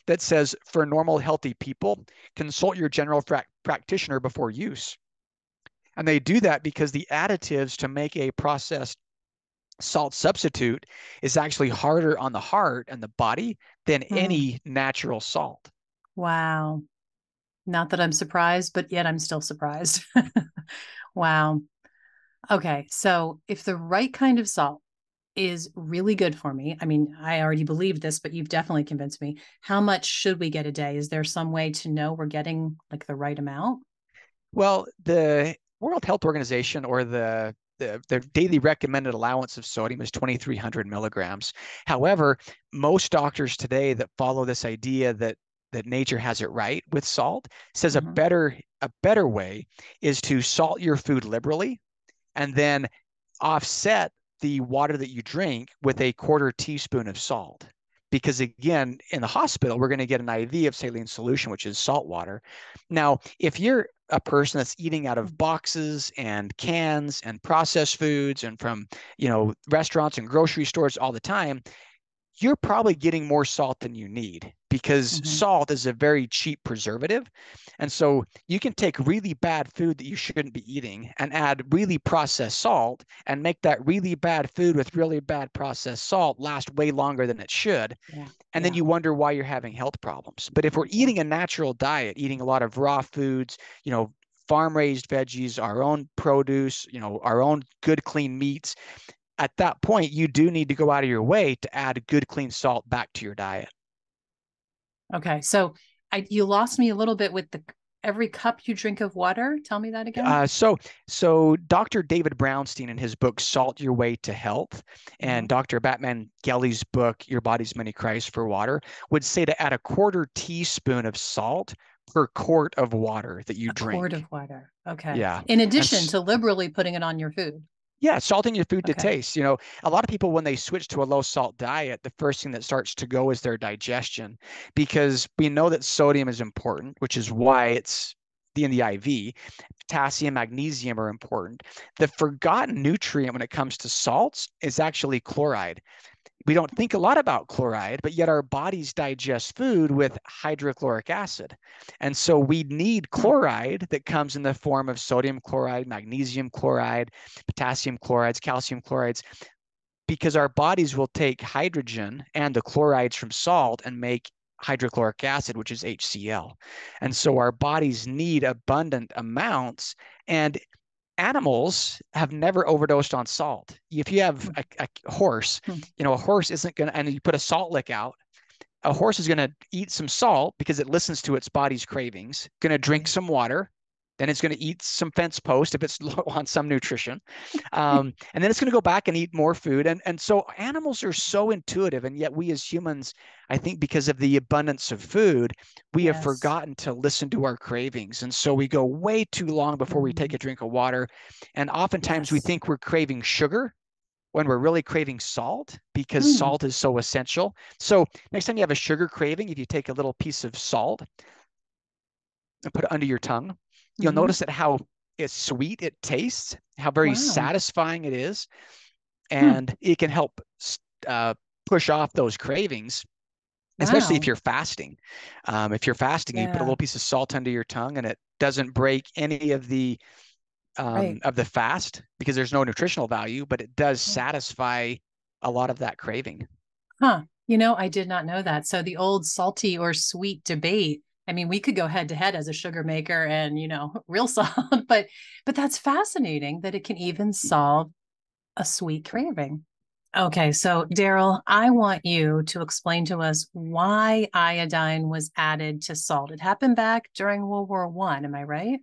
that says for normal, healthy people, consult your general practitioner before use. And they do that because the additives to make a processed salt substitute is actually harder on the heart and the body than mm. any natural salt. Wow. Not that I'm surprised, but yet I'm still surprised. wow. Okay. So if the right kind of salt is really good for me. I mean, I already believed this, but you've definitely convinced me. How much should we get a day? Is there some way to know we're getting like the right amount? Well, the World Health Organization or the the, the daily recommended allowance of sodium is 2300 milligrams. However, most doctors today that follow this idea that that nature has it right with salt says mm-hmm. a better a better way is to salt your food liberally and then offset the water that you drink with a quarter teaspoon of salt. Because again, in the hospital, we're going to get an IV of saline solution, which is salt water. Now, if you're a person that's eating out of boxes and cans and processed foods and from you know restaurants and grocery stores all the time you're probably getting more salt than you need because mm-hmm. salt is a very cheap preservative. And so you can take really bad food that you shouldn't be eating and add really processed salt and make that really bad food with really bad processed salt last way longer than it should. Yeah. And yeah. then you wonder why you're having health problems. But if we're eating a natural diet, eating a lot of raw foods, you know, farm raised veggies, our own produce, you know, our own good clean meats, at that point, you do need to go out of your way to add good, clean salt back to your diet. Okay. So I, you lost me a little bit with the every cup you drink of water. Tell me that again. Uh, so, so Dr. David Brownstein in his book "Salt Your Way to Health" and mm-hmm. Dr. Batman Gelly's book "Your Body's Many Cries for Water" would say to add a quarter teaspoon of salt per quart of water that you a drink. Quart of water. Okay. Yeah. In addition to liberally putting it on your food. Yeah, salting your food okay. to taste. You know, a lot of people when they switch to a low salt diet, the first thing that starts to go is their digestion because we know that sodium is important, which is why it's in the IV. Potassium, magnesium are important. The forgotten nutrient when it comes to salts is actually chloride we don't think a lot about chloride, but yet our bodies digest food with hydrochloric acid. And so we need chloride that comes in the form of sodium chloride, magnesium chloride, potassium chlorides, calcium chlorides, because our bodies will take hydrogen and the chlorides from salt and make hydrochloric acid, which is HCl. And so our bodies need abundant amounts. And animals have never overdosed on salt. If you have a, a horse, hmm. you know, a horse isn't going to, and you put a salt lick out, a horse is going to eat some salt because it listens to its body's cravings, going to drink some water, then it's going to eat some fence post if it's low on some nutrition. Um, and then it's going to go back and eat more food. And, and so animals are so intuitive. And yet we as humans, I think because of the abundance of food, we yes. have forgotten to listen to our cravings. And so we go way too long before we take a mm-hmm. drink of water. And oftentimes yes. we think we're craving sugar when we're really craving salt because mm. salt is so essential. So next time you have a sugar craving, if you take a little piece of salt and put it under your tongue, You'll mm-hmm. notice that how it's sweet it tastes, how very wow. satisfying it is, hmm. and hmm. it can help uh, push off those cravings. Wow. Especially if you're fasting. Um, if you're fasting, yeah. you put a little piece of salt under your tongue, and it doesn't break any of the um, right. of the fast because there's no nutritional value, but it does satisfy a lot of that craving. Huh. You know, I did not know that. So the old salty or sweet debate I mean, we could go head to head as a sugar maker and, you know, real salt, but but that's fascinating that it can even solve a sweet craving. Okay, so Darryl, I want you to explain to us why iodine was added to salt. It happened back during World War One, am I right?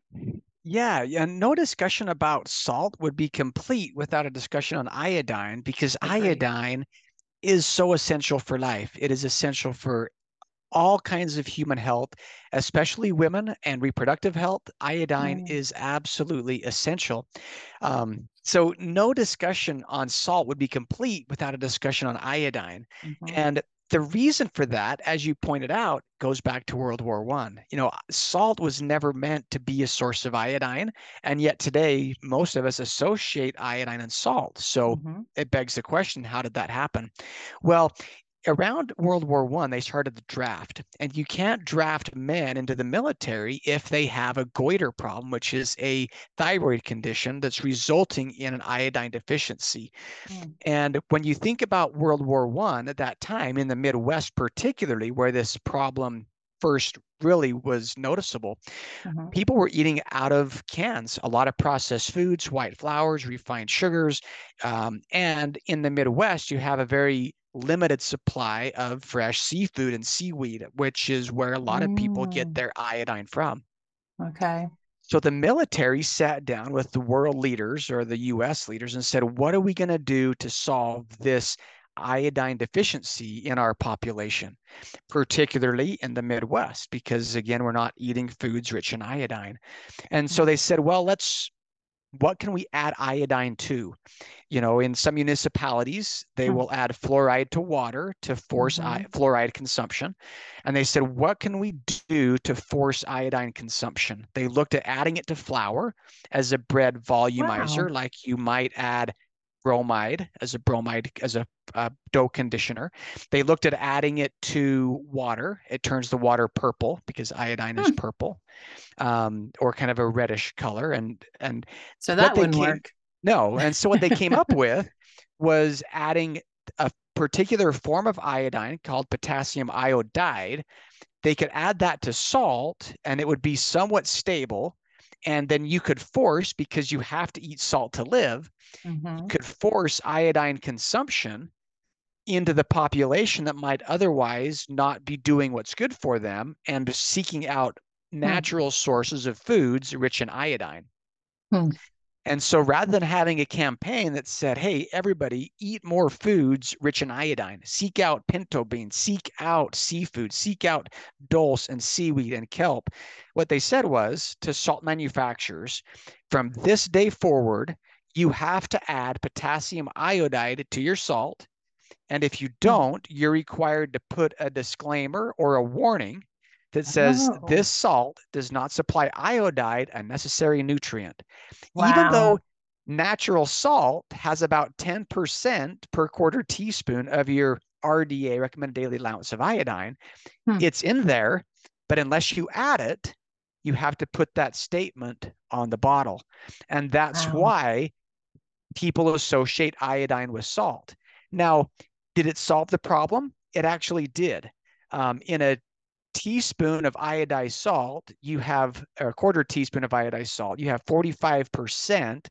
Yeah, and no discussion about salt would be complete without a discussion on iodine because iodine is so essential for life. It is essential for all kinds of human health, especially women and reproductive health, iodine mm. is absolutely essential. Um, so, no discussion on salt would be complete without a discussion on iodine. Mm-hmm. And the reason for that, as you pointed out, goes back to World War One. You know, salt was never meant to be a source of iodine, and yet today most of us associate iodine and salt. So mm-hmm. it begs the question: How did that happen? Well, around World War One, they started the draft, and you can't draft men into the military if they have a goiter problem, which is a thyroid condition that's resulting in an iodine deficiency. Mm. And when you think about World War One at that time in the Midwest, particularly where this problem first really was noticeable. Mm-hmm. People were eating out of cans, a lot of processed foods, white flours, refined sugars. Um, and in the Midwest, you have a very limited supply of fresh seafood and seaweed, which is where a lot mm. of people get mm. their iodine from. Okay. So the military sat down with the world leaders or the US leaders and said, what are we going to do to solve this iodine deficiency in our population, particularly in the Midwest? Because again, we're not eating foods rich in iodine. And so mm. they said, well, let's what can we add iodine to? You know, in some municipalities, they mm-hmm. will add fluoride to water to force mm-hmm. I- fluoride consumption. And they said, what can we do to force iodine consumption? They looked at adding it to flour as a bread volumizer, wow. like you might add bromide as a bromide as a, a, dough conditioner. They looked at adding it to water. It turns the water purple because iodine hmm. is purple, um, or kind of a reddish color. And and so that wouldn't came, work. No. And so what they came up with was adding a particular form of iodine called potassium iodide. They could add that to salt, and it would be somewhat stable and then you could force because you have to eat salt to live mm-hmm. you could force iodine consumption into the population that might otherwise not be doing what's good for them and seeking out hmm. natural mm-hmm. sources of foods rich in iodine mm-hmm. And so rather than having a campaign that said, hey, everybody eat more foods rich in iodine, seek out pinto beans, seek out seafood, seek out dulse and seaweed and kelp, what they said was to salt manufacturers, from this day forward, you have to add potassium iodide to your salt. And if you hmm. don't, you're required to put a disclaimer or a warning that says oh. this salt does not supply iodide, a necessary nutrient. Wow. Even though natural salt has about 10% per quarter teaspoon of your RDA, recommended daily allowance of iodine, hmm. it's in there, but unless you add it, you have to put that statement on the bottle. And that's wow. why people associate iodine with salt. Now, did it solve the problem? It actually did um, in a teaspoon of iodized salt, you have a quarter teaspoon of iodized salt, you have 45%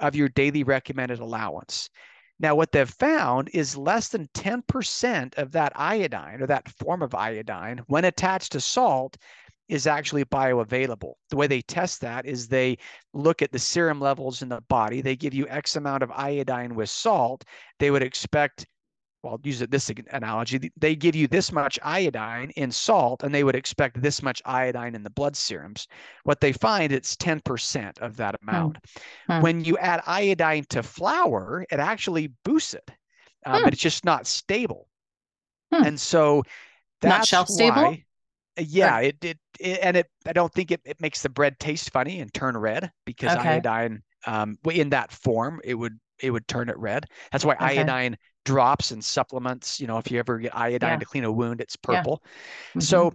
of your daily recommended allowance. Now, what they've found is less than 10% of that iodine or that form of iodine, when attached to salt, is actually bioavailable. The way they test that is they look at the serum levels in the body. They give you X amount of iodine with salt. They would expect well, I'll use this analogy. They give you this much iodine in salt, and they would expect this much iodine in the blood serums. What they find, it's 10% of that amount. Hmm. When you add iodine to flour, it actually boosts it, um, hmm. but it's just not stable. Hmm. And so that's not shelf stable. Why, yeah, it, it, it and it. I don't think it, it makes the bread taste funny and turn red because okay. iodine, um, in that form, it would it would turn it red. That's why okay. iodine drops and supplements. You know, if you ever get iodine yeah. to clean a wound, it's purple. Yeah. Mm-hmm. So,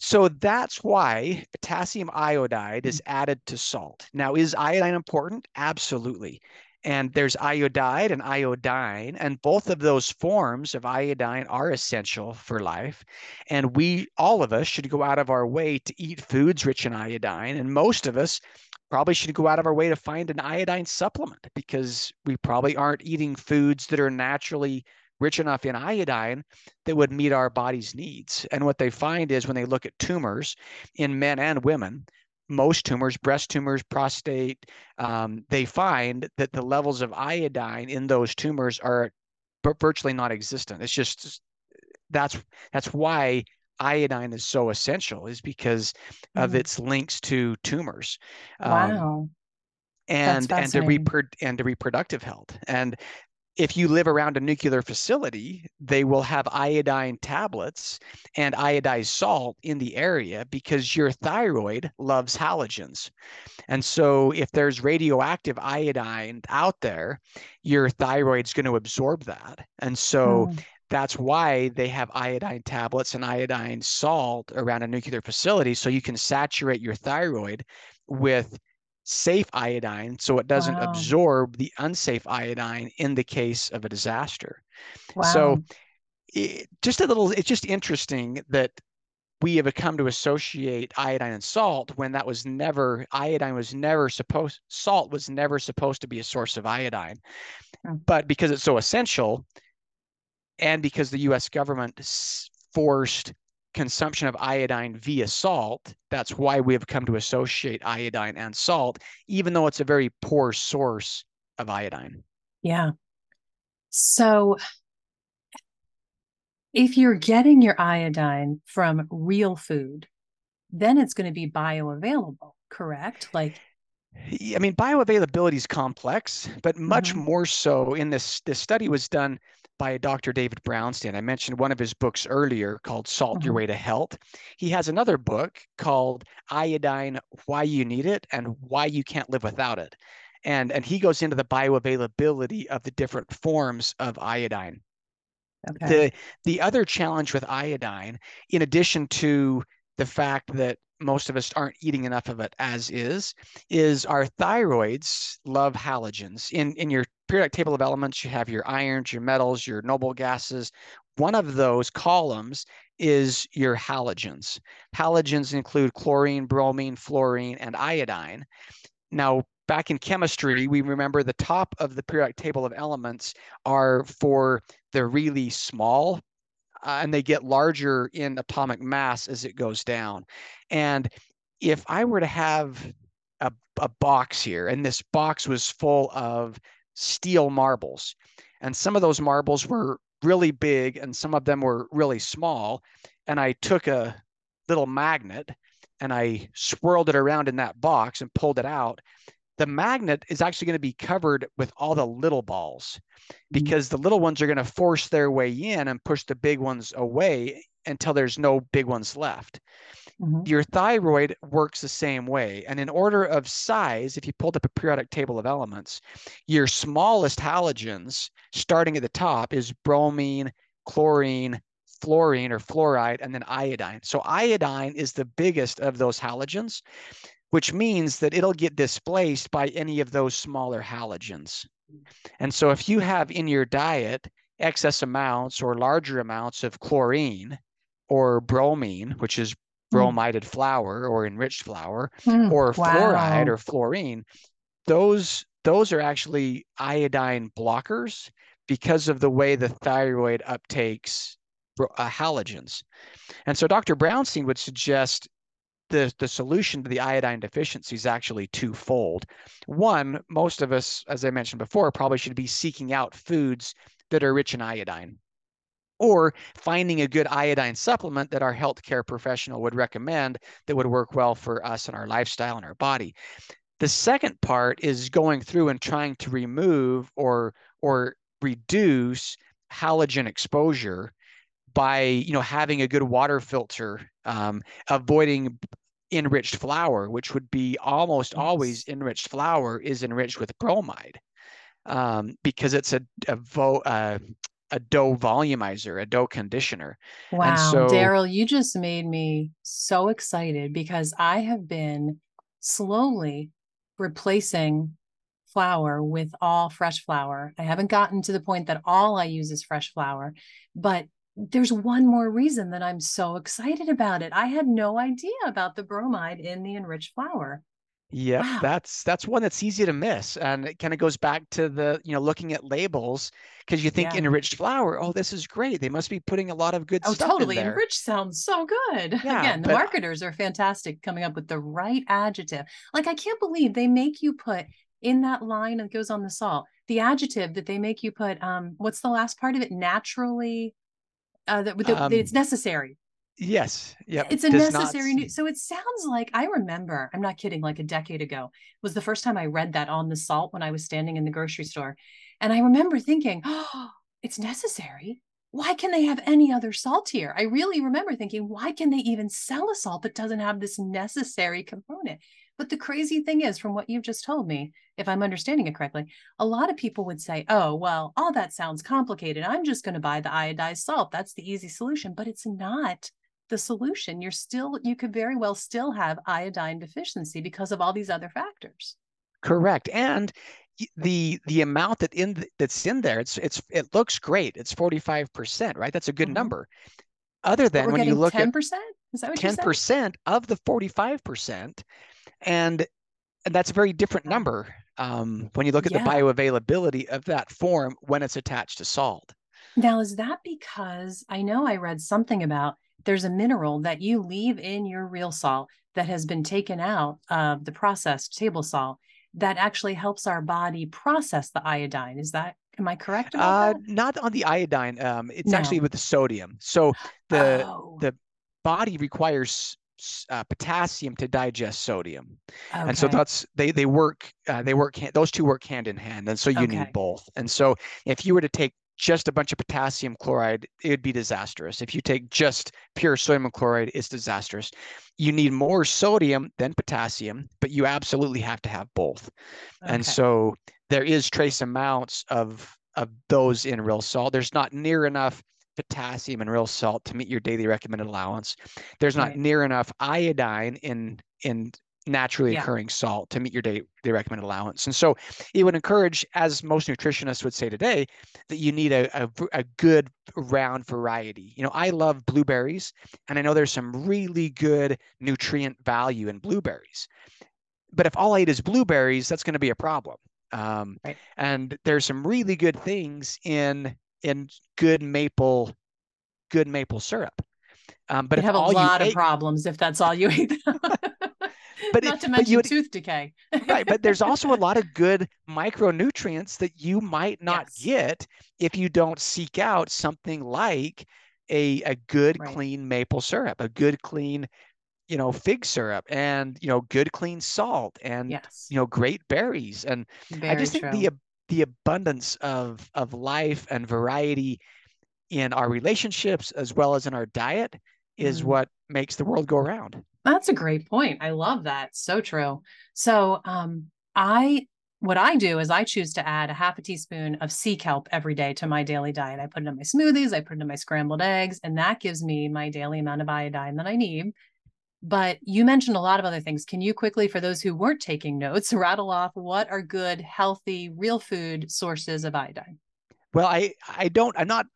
so that's why potassium iodide is mm-hmm. added to salt. Now, is iodine important? Absolutely. And there's iodide and iodine, and both of those forms of iodine are essential for life. And we, all of us, should go out of our way to eat foods rich in iodine. And most of us probably should go out of our way to find an iodine supplement because we probably aren't eating foods that are naturally rich enough in iodine that would meet our body's needs. And what they find is when they look at tumors in men and women, most tumors, breast tumors, prostate, um, they find that the levels of iodine in those tumors are virtually non-existent. It's just that's that's why iodine is so essential is because mm. of its links to tumors. Um, wow. Um, and and to repro- and to reproductive health. And if you live around a nuclear facility, they will have iodine tablets and iodized salt in the area because your thyroid loves halogens. And so, if there's radioactive iodine out there, your thyroid's going to absorb that. And so, mm that's why they have iodine tablets and iodine salt around a nuclear facility so you can saturate your thyroid with safe iodine so it doesn't wow. absorb the unsafe iodine in the case of a disaster. Wow. So it, just a little it's just interesting that we have come to associate iodine and salt when that was never iodine was never supposed salt was never supposed to be a source of iodine. Hmm. But because it's so essential, and because the US government forced consumption of iodine via salt, that's why we have come to associate iodine and salt, even though it's a very poor source of iodine. Yeah. So if you're getting your iodine from real food, then it's going to be bioavailable, correct? Like I mean, bioavailability is complex, but much mm-hmm. more so in this this study was done by Dr. David Brownstein. I mentioned one of his books earlier called Salt mm-hmm. Your Way to Health. He has another book called Iodine Why You Need It and Why You Can't Live Without It. And, and he goes into the bioavailability of the different forms of iodine. Okay. The, the other challenge with iodine, in addition to the fact that most of us aren't eating enough of it as is, is our thyroids love halogens. In, in your periodic table of elements, you have your irons, your metals, your noble gases. One of those columns is your halogens. Halogens include chlorine, bromine, fluorine, and iodine. Now, back in chemistry, we remember the top of the periodic table of elements are for the really small uh, and they get larger in atomic mass as it goes down. And if I were to have a, a box here, and this box was full of steel marbles, and some of those marbles were really big and some of them were really small, and I took a little magnet and I swirled it around in that box and pulled it out, the magnet is actually going to be covered with all the little balls mm-hmm. because the little ones are going to force their way in and push the big ones away until there's no big ones left. Mm-hmm. Your thyroid works the same way. And in order of size, if you pulled up a periodic table of elements, your smallest halogens starting at the top is bromine, chlorine, fluorine or fluoride, and then iodine. So iodine is the biggest of those halogens which means that it'll get displaced by any of those smaller halogens. And so if you have in your diet excess amounts or larger amounts of chlorine, or bromine, which is hmm. bromided flour or enriched flour, mm, or wow. fluoride or fluorine, those those are actually iodine blockers because of the way the thyroid uptakes uh, halogens. And so Dr. Brownstein would suggest the, the solution to the iodine deficiency is actually twofold. One, most of us, as I mentioned before, probably should be seeking out foods that are rich in iodine or finding a good iodine supplement that our healthcare professional would recommend that would work well for us and our lifestyle and our body. The second part is going through and trying to remove or or reduce halogen exposure by you know having a good water filter, um, avoiding enriched flour, which would be almost always enriched flour is enriched with bromide um, because it's a a, vo, uh, a dough volumizer, a dough conditioner. Wow, so, Darryl, you just made me so excited because I have been slowly replacing flour with all fresh flour. I haven't gotten to the point that all I use is fresh flour, but there's one more reason that I'm so excited about it. I had no idea about the bromide in the enriched flour. Yeah, wow. that's that's one that's easy to miss, and it kind of goes back to the you know looking at labels because you think yeah. enriched flour, oh, this is great. They must be putting a lot of good oh, stuff. Oh, totally. Enriched sounds so good. Yeah, Again, the but, marketers are fantastic coming up with the right adjective. Like I can't believe they make you put in that line that goes on the salt the adjective that they make you put. Um, what's the last part of it? Naturally uh, that, that um, it's necessary. Yes. Yeah. It's a necessary. Not... so it sounds like I remember. I'm not kidding. Like a decade ago was the first time I read that on the salt when I was standing in the grocery store, and I remember thinking, "Oh, it's necessary." Why can they have any other salt here? I really remember thinking, why can they even sell a salt that doesn't have this necessary component? But the crazy thing is, from what you've just told me, if I'm understanding it correctly, a lot of people would say, oh, well, all that sounds complicated. I'm just going to buy the iodized salt. That's the easy solution. But it's not the solution. You're still, you could very well still have iodine deficiency because of all these other factors. Correct. And the the amount that in that's in there it's it's it looks great it's 45% right that's a good mm-hmm. number other than when you look 10%? at 10% is that what 10% of the 45% and that's a very different number um, when you look at yeah. the bioavailability of that form when it's attached to salt. Now, is that because I know I read something about there's a mineral that you leave in your real salt that has been taken out of the processed table salt that actually helps our body process the iodine? Is that am I correct about uh, that? Not on the iodine. Um, it's no. actually with the sodium. So the oh. the body requires uh, potassium to digest sodium, okay. and so that's they they work uh, they work those two work hand in hand, and so you okay. need both. And so if you were to take just a bunch of potassium chloride, it would be disastrous. If you take just pure sodium chloride, it's disastrous. You need more sodium than potassium, but you absolutely have to have both. Okay. And so there is trace amounts of of those in real salt. There's not near enough potassium and real salt to meet your daily recommended allowance. There's not right. near enough iodine in in naturally yeah. occurring salt to meet your day daily recommended allowance. And so it would encourage, as most nutritionists would say today, that you need a, a, a, good round variety. You know, I love blueberries, and I know there's some really good nutrient value in blueberries. But if all I eat is blueberries, that's going to be a problem. Um, right. And there's some really good things in in good maple good maple syrup. Um, but you have a lot of ate, problems if that's all you eat. but not it, to mention would, tooth decay. right, but there's also a lot of good micronutrients that you might not yes. get if you don't seek out something like a a good right. clean maple syrup, a good clean you know fig syrup and you know good clean salt and yes. you know great berries and i just think the the abundance of of life and variety in our relationships as well as in our diet is mm. what makes the world go around. That's a great point. I love that. So true. So, um, I what I do is I choose to add a half a teaspoon of sea kelp every day to my daily diet. I put it in my smoothies, I put it in my scrambled eggs, and that gives me my daily amount of iodine that I need but you mentioned a lot of other things. Can you quickly, for those who weren't taking notes, rattle off what are good, healthy, real food sources of iodine? Well, I I don't I'm not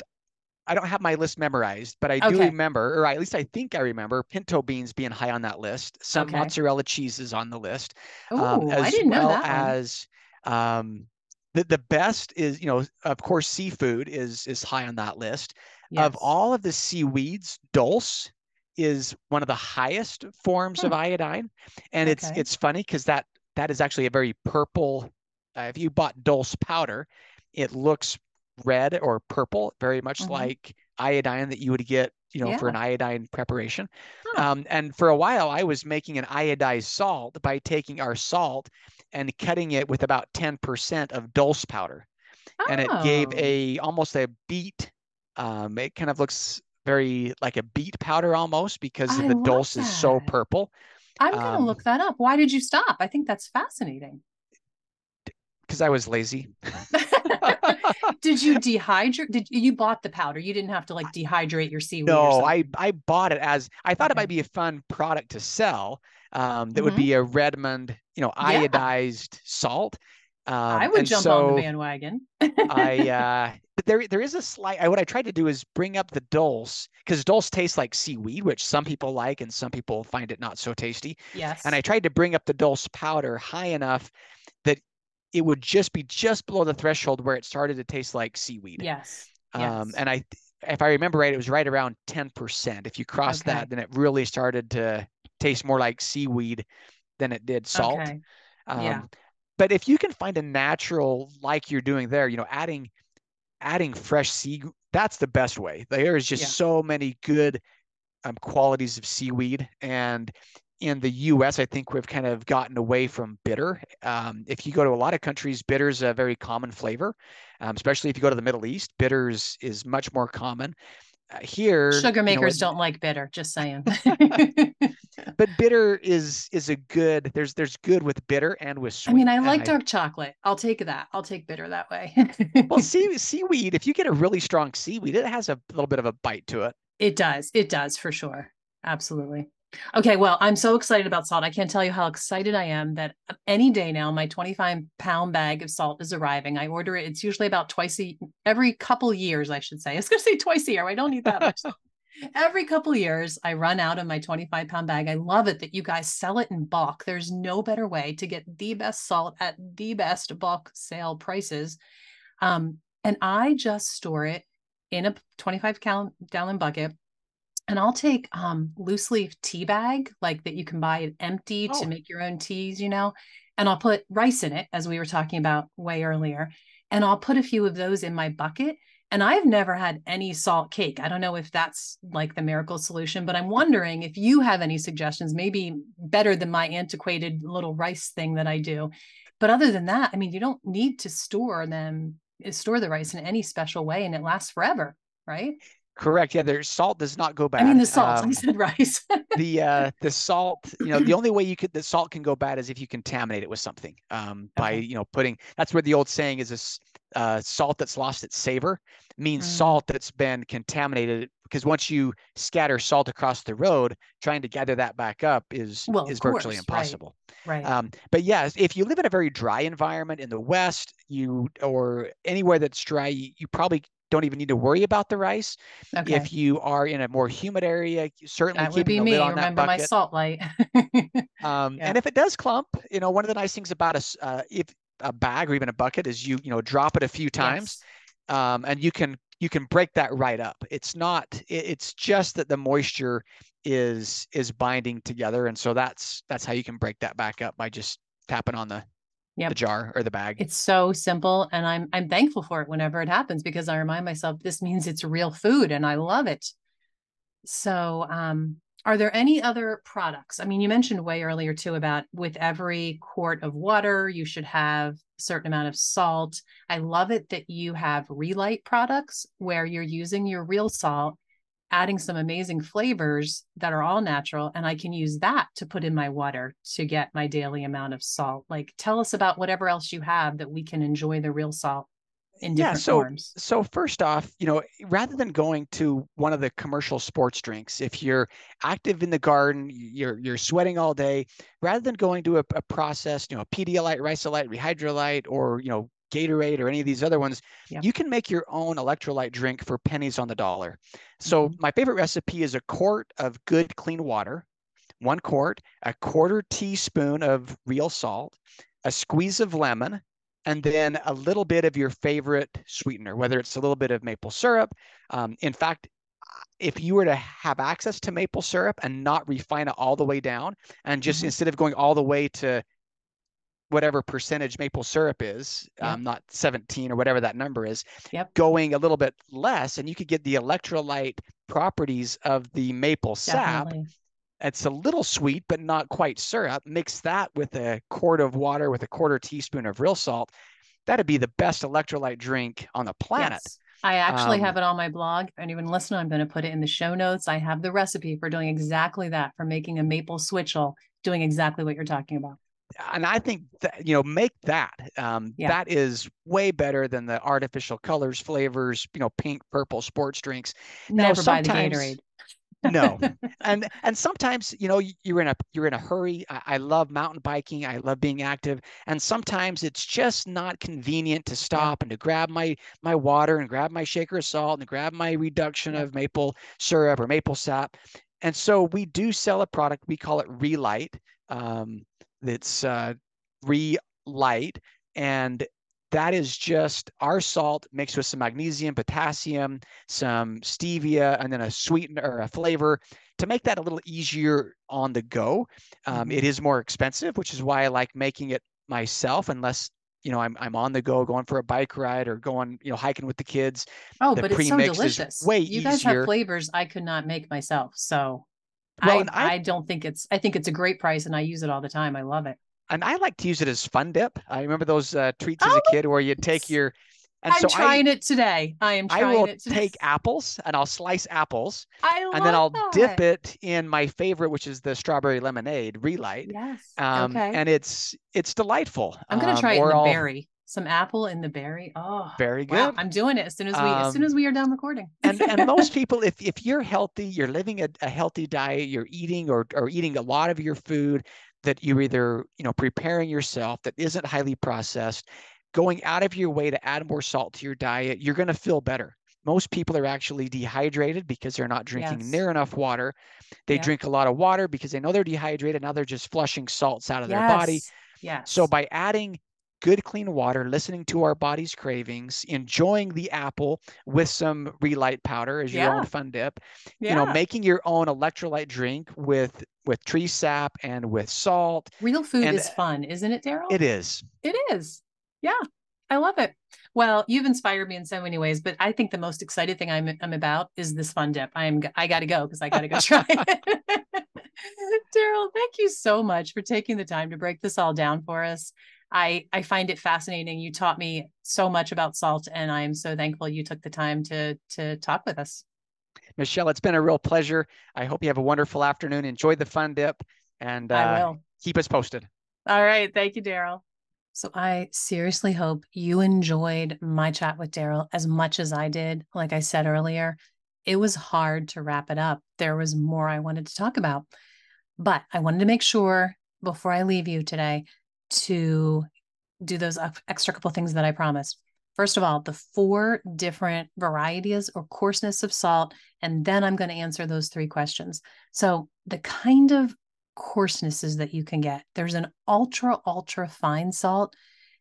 I don't have my list memorized, but I do remember, or at least I think I remember, pinto beans being high on that list. Some okay. mozzarella cheeses on the list, Ooh, um, as I didn't well know that as um, the the best is you know of course seafood is is high on that list. Yes. Of all of the seaweeds, dulse is one of the highest forms hmm. of iodine, and okay. it's it's funny because that that is actually a very purple. Uh, if you bought dulse powder, it looks red or purple, very much mm-hmm. like iodine that you would get, you know, yeah. for an iodine preparation. Huh. Um, and for a while, I was making an iodized salt by taking our salt and cutting it with about 10% of dulse powder. Oh. And it gave oh. a almost a beet. Um, it kind of looks very like a beet powder almost because I the dulse that. is so purple. I'm gonna um, look that up. Why did you stop? I think that's fascinating. Because I was lazy. did you dehydrate? Did you bought the powder? You didn't have to like dehydrate your seaweed. No, I I bought it as I thought okay. it might be a fun product to sell. Um, that mm-hmm. would be a Redmond, you know, iodized yeah. salt. Um, I would jump so on the bandwagon. I uh, but there there is a slight. I, what I tried to do is bring up the dulse because dulse tastes like seaweed, which some people like and some people find it not so tasty. Yes. And I tried to bring up the dulse powder high enough that it would just be just below the threshold where it started to taste like seaweed. Yes. Um, yes. and I, if I remember right, it was right around 10%. If you cross okay. that, then it really started to taste more like seaweed than it did salt. Okay. Um, yeah. But if you can find a natural, like you're doing there, you know, adding, adding fresh sea, that's the best way. There is just yeah. so many good um, qualities of seaweed, and in the US, I think we've kind of gotten away from bitter. Um, if you go to a lot of countries, bitter is a very common flavor, um, especially if you go to the Middle East. Bitters is much more common. Uh, here, sugar makers you know, don't like bitter. Just saying. but bitter is is a good. There's there's good with bitter and with sweet. I mean, I like dark I, chocolate. I'll take that. I'll take bitter that way. well, sea, seaweed. If you get a really strong seaweed, it has a little bit of a bite to it. It does. It does for sure. Absolutely. Okay, well, I'm so excited about salt. I can't tell you how excited I am that any day now my 25 pound bag of salt is arriving. I order it. It's usually about twice a every couple years, I should say. I was going to say twice a year. I don't need that much. Every couple years, I run out of my 25 pound bag. I love it that you guys sell it in bulk. There's no better way to get the best salt at the best bulk sale prices. Um, and I just store it in a 25 gallon bucket and I'll take um, loose leaf tea bag, like that you can buy empty oh. to make your own teas, you know, and I'll put rice in it, as we were talking about way earlier. And I'll put a few of those in my bucket. And I've never had any salt cake. I don't know if that's like the miracle solution, but I'm wondering if you have any suggestions, maybe better than my antiquated little rice thing that I do. But other than that, I mean, you don't need to store them, store the rice in any special way and it lasts forever, right? Correct. Yeah, there's salt does not go bad. I mean the salt. Um, I said rice. the uh the salt, you know, the only way you could the salt can go bad is if you contaminate it with something. Um, by okay. you know putting that's where the old saying is this uh, salt that's lost its savor means mm. salt that's been contaminated because once you scatter salt across the road, trying to gather that back up is well, is virtually impossible. Right. right. Um, but yes, if you live in a very dry environment in the West, you or anywhere that's dry, you, you probably don't even need to worry about the rice. Okay. If you are in a more humid area, certainly that would be me. Remember my salt light. um, yeah. And if it does clump, you know, one of the nice things about a uh, if a bag or even a bucket is you you know drop it a few times, yes. um, and you can you can break that right up. It's not. It, it's just that the moisture is is binding together, and so that's that's how you can break that back up by just tapping on the yep. the jar or the bag. It's so simple and I'm I'm thankful for it whenever it happens because I remind myself this means it's real food and I love it. So um are there any other products? I mean, you mentioned way earlier too about with every quart of water, you should have a certain amount of salt. I love it that you have Re-Lyte products where you're using your real salt adding some amazing flavors that are all natural and i can use that to put in my water to get my daily amount of salt. Like tell us about whatever else you have that we can enjoy the real salt in different yeah, so, forms. so first off you know rather than going to one of the commercial sports drinks if you're active in the garden you're you're sweating all day rather than going to a, a processed you know pedialyte rhysolite rehydrolyte or you know Gatorade or any of these other ones, yep. you can make your own electrolyte drink for pennies on the dollar. So mm-hmm. my favorite recipe is a quart of good clean water, one quart, a quarter teaspoon of real salt, a squeeze of lemon, and then a little bit of your favorite sweetener, whether it's a little bit of maple syrup. Um, in fact, if you were to have access to maple syrup and not refine it all the way down, and just mm-hmm. instead of going all the way to whatever percentage maple syrup is, yep. um, not 17 or whatever that number is, yep. going a little bit less, and you could get the electrolyte properties of the maple Definitely. sap it's a little sweet, but not quite syrup. Mix that with a quart of water with a quarter teaspoon of real salt. That'd be the best electrolyte drink on the planet. Yes. I actually um, have it on my blog. If anyone listening, I'm going to put it in the show notes. I have the recipe for doing exactly that, for making a maple switchel, doing exactly what you're talking about. And I think that, you know, make that. Um, yeah. That is way better than the artificial colors, flavors, you know, pink, purple sports drinks. Never now, buy the Gatorade. No. And and sometimes you know you're in a you're in a hurry. I, I, love mountain biking. I love being active. And sometimes it's just not convenient to stop and to grab my my water and grab my shaker of salt and grab my reduction of maple syrup or maple sap. And so we do sell a product we call it Re-Lyte um, that's uh, Re-Lyte and that is just our salt mixed with some magnesium, potassium, some stevia, and then a sweetener or a flavor to make that a little easier on the go. Um, it mm-hmm. more expensive, which is why I like making it myself, unless you know I'm I'm on the go, going for a bike ride or going you know hiking with the kids. Oh, the but it's so delicious. Way you guys have flavors I could not make myself, so. Well, I, I, I don't think it's I think it's a great price and I use it all the time. I love it and I like to use it as fun dip. I remember those uh, treats as a oh, kid where you take your. And I'm so trying I, it today. I am trying I will it today. take apples and I'll slice apples. I and then I'll that. dip it in my favorite, which is the strawberry lemonade Re-Lyte. Yes. Um, okay. And it's it's delightful. I'm gonna try um, it in the I'll, berry. Some apple in the berry. Oh, very good. Wow. I'm doing it as soon as we um, as soon as we are done recording. and and most people, if if you're healthy, you're living a, a healthy diet, you're eating or or eating a lot of your food that you're either you know preparing yourself that isn't highly processed going out of your way to add more salt to your diet you're going to feel better most people are actually dehydrated because they're not drinking yes. near enough water they drink a lot of water because they know they're dehydrated now they're just flushing salts out of yes. their body yeah so by adding good clean water, listening to our body's cravings, enjoying the apple with some Re-Lyte powder as your yeah. own fun dip, yeah. you know, making your own electrolyte drink with with tree sap and with salt. Real food and is fun, isn't it, Darryl? It is. It is. Yeah. I love it. Well, you've inspired me in so many ways, but I think the most excited thing I'm, I'm about is this fun dip. I'm I got to go because I got to go try it. Darryl, thank you so much for taking the time to break this all down for us. I I find it fascinating. You taught me so much about salt, and I'm so thankful you took the time to to talk with us. Michelle, it's been a real pleasure. I hope you have a wonderful afternoon. Enjoy the fun dip, and uh, I will keep us posted. All right, thank you, Darryl. So I seriously hope you enjoyed my chat with Darryl as much as I did. Like I said earlier, it was hard to wrap it up. There was more I wanted to talk about, but I wanted to make sure before I leave you today to do those extra couple things that I promised. First of all, the four different varieties or coarseness of salt, and then I'm going to answer those three questions. So, the kind of coarsenesses that you can get there's an ultra, ultra fine salt.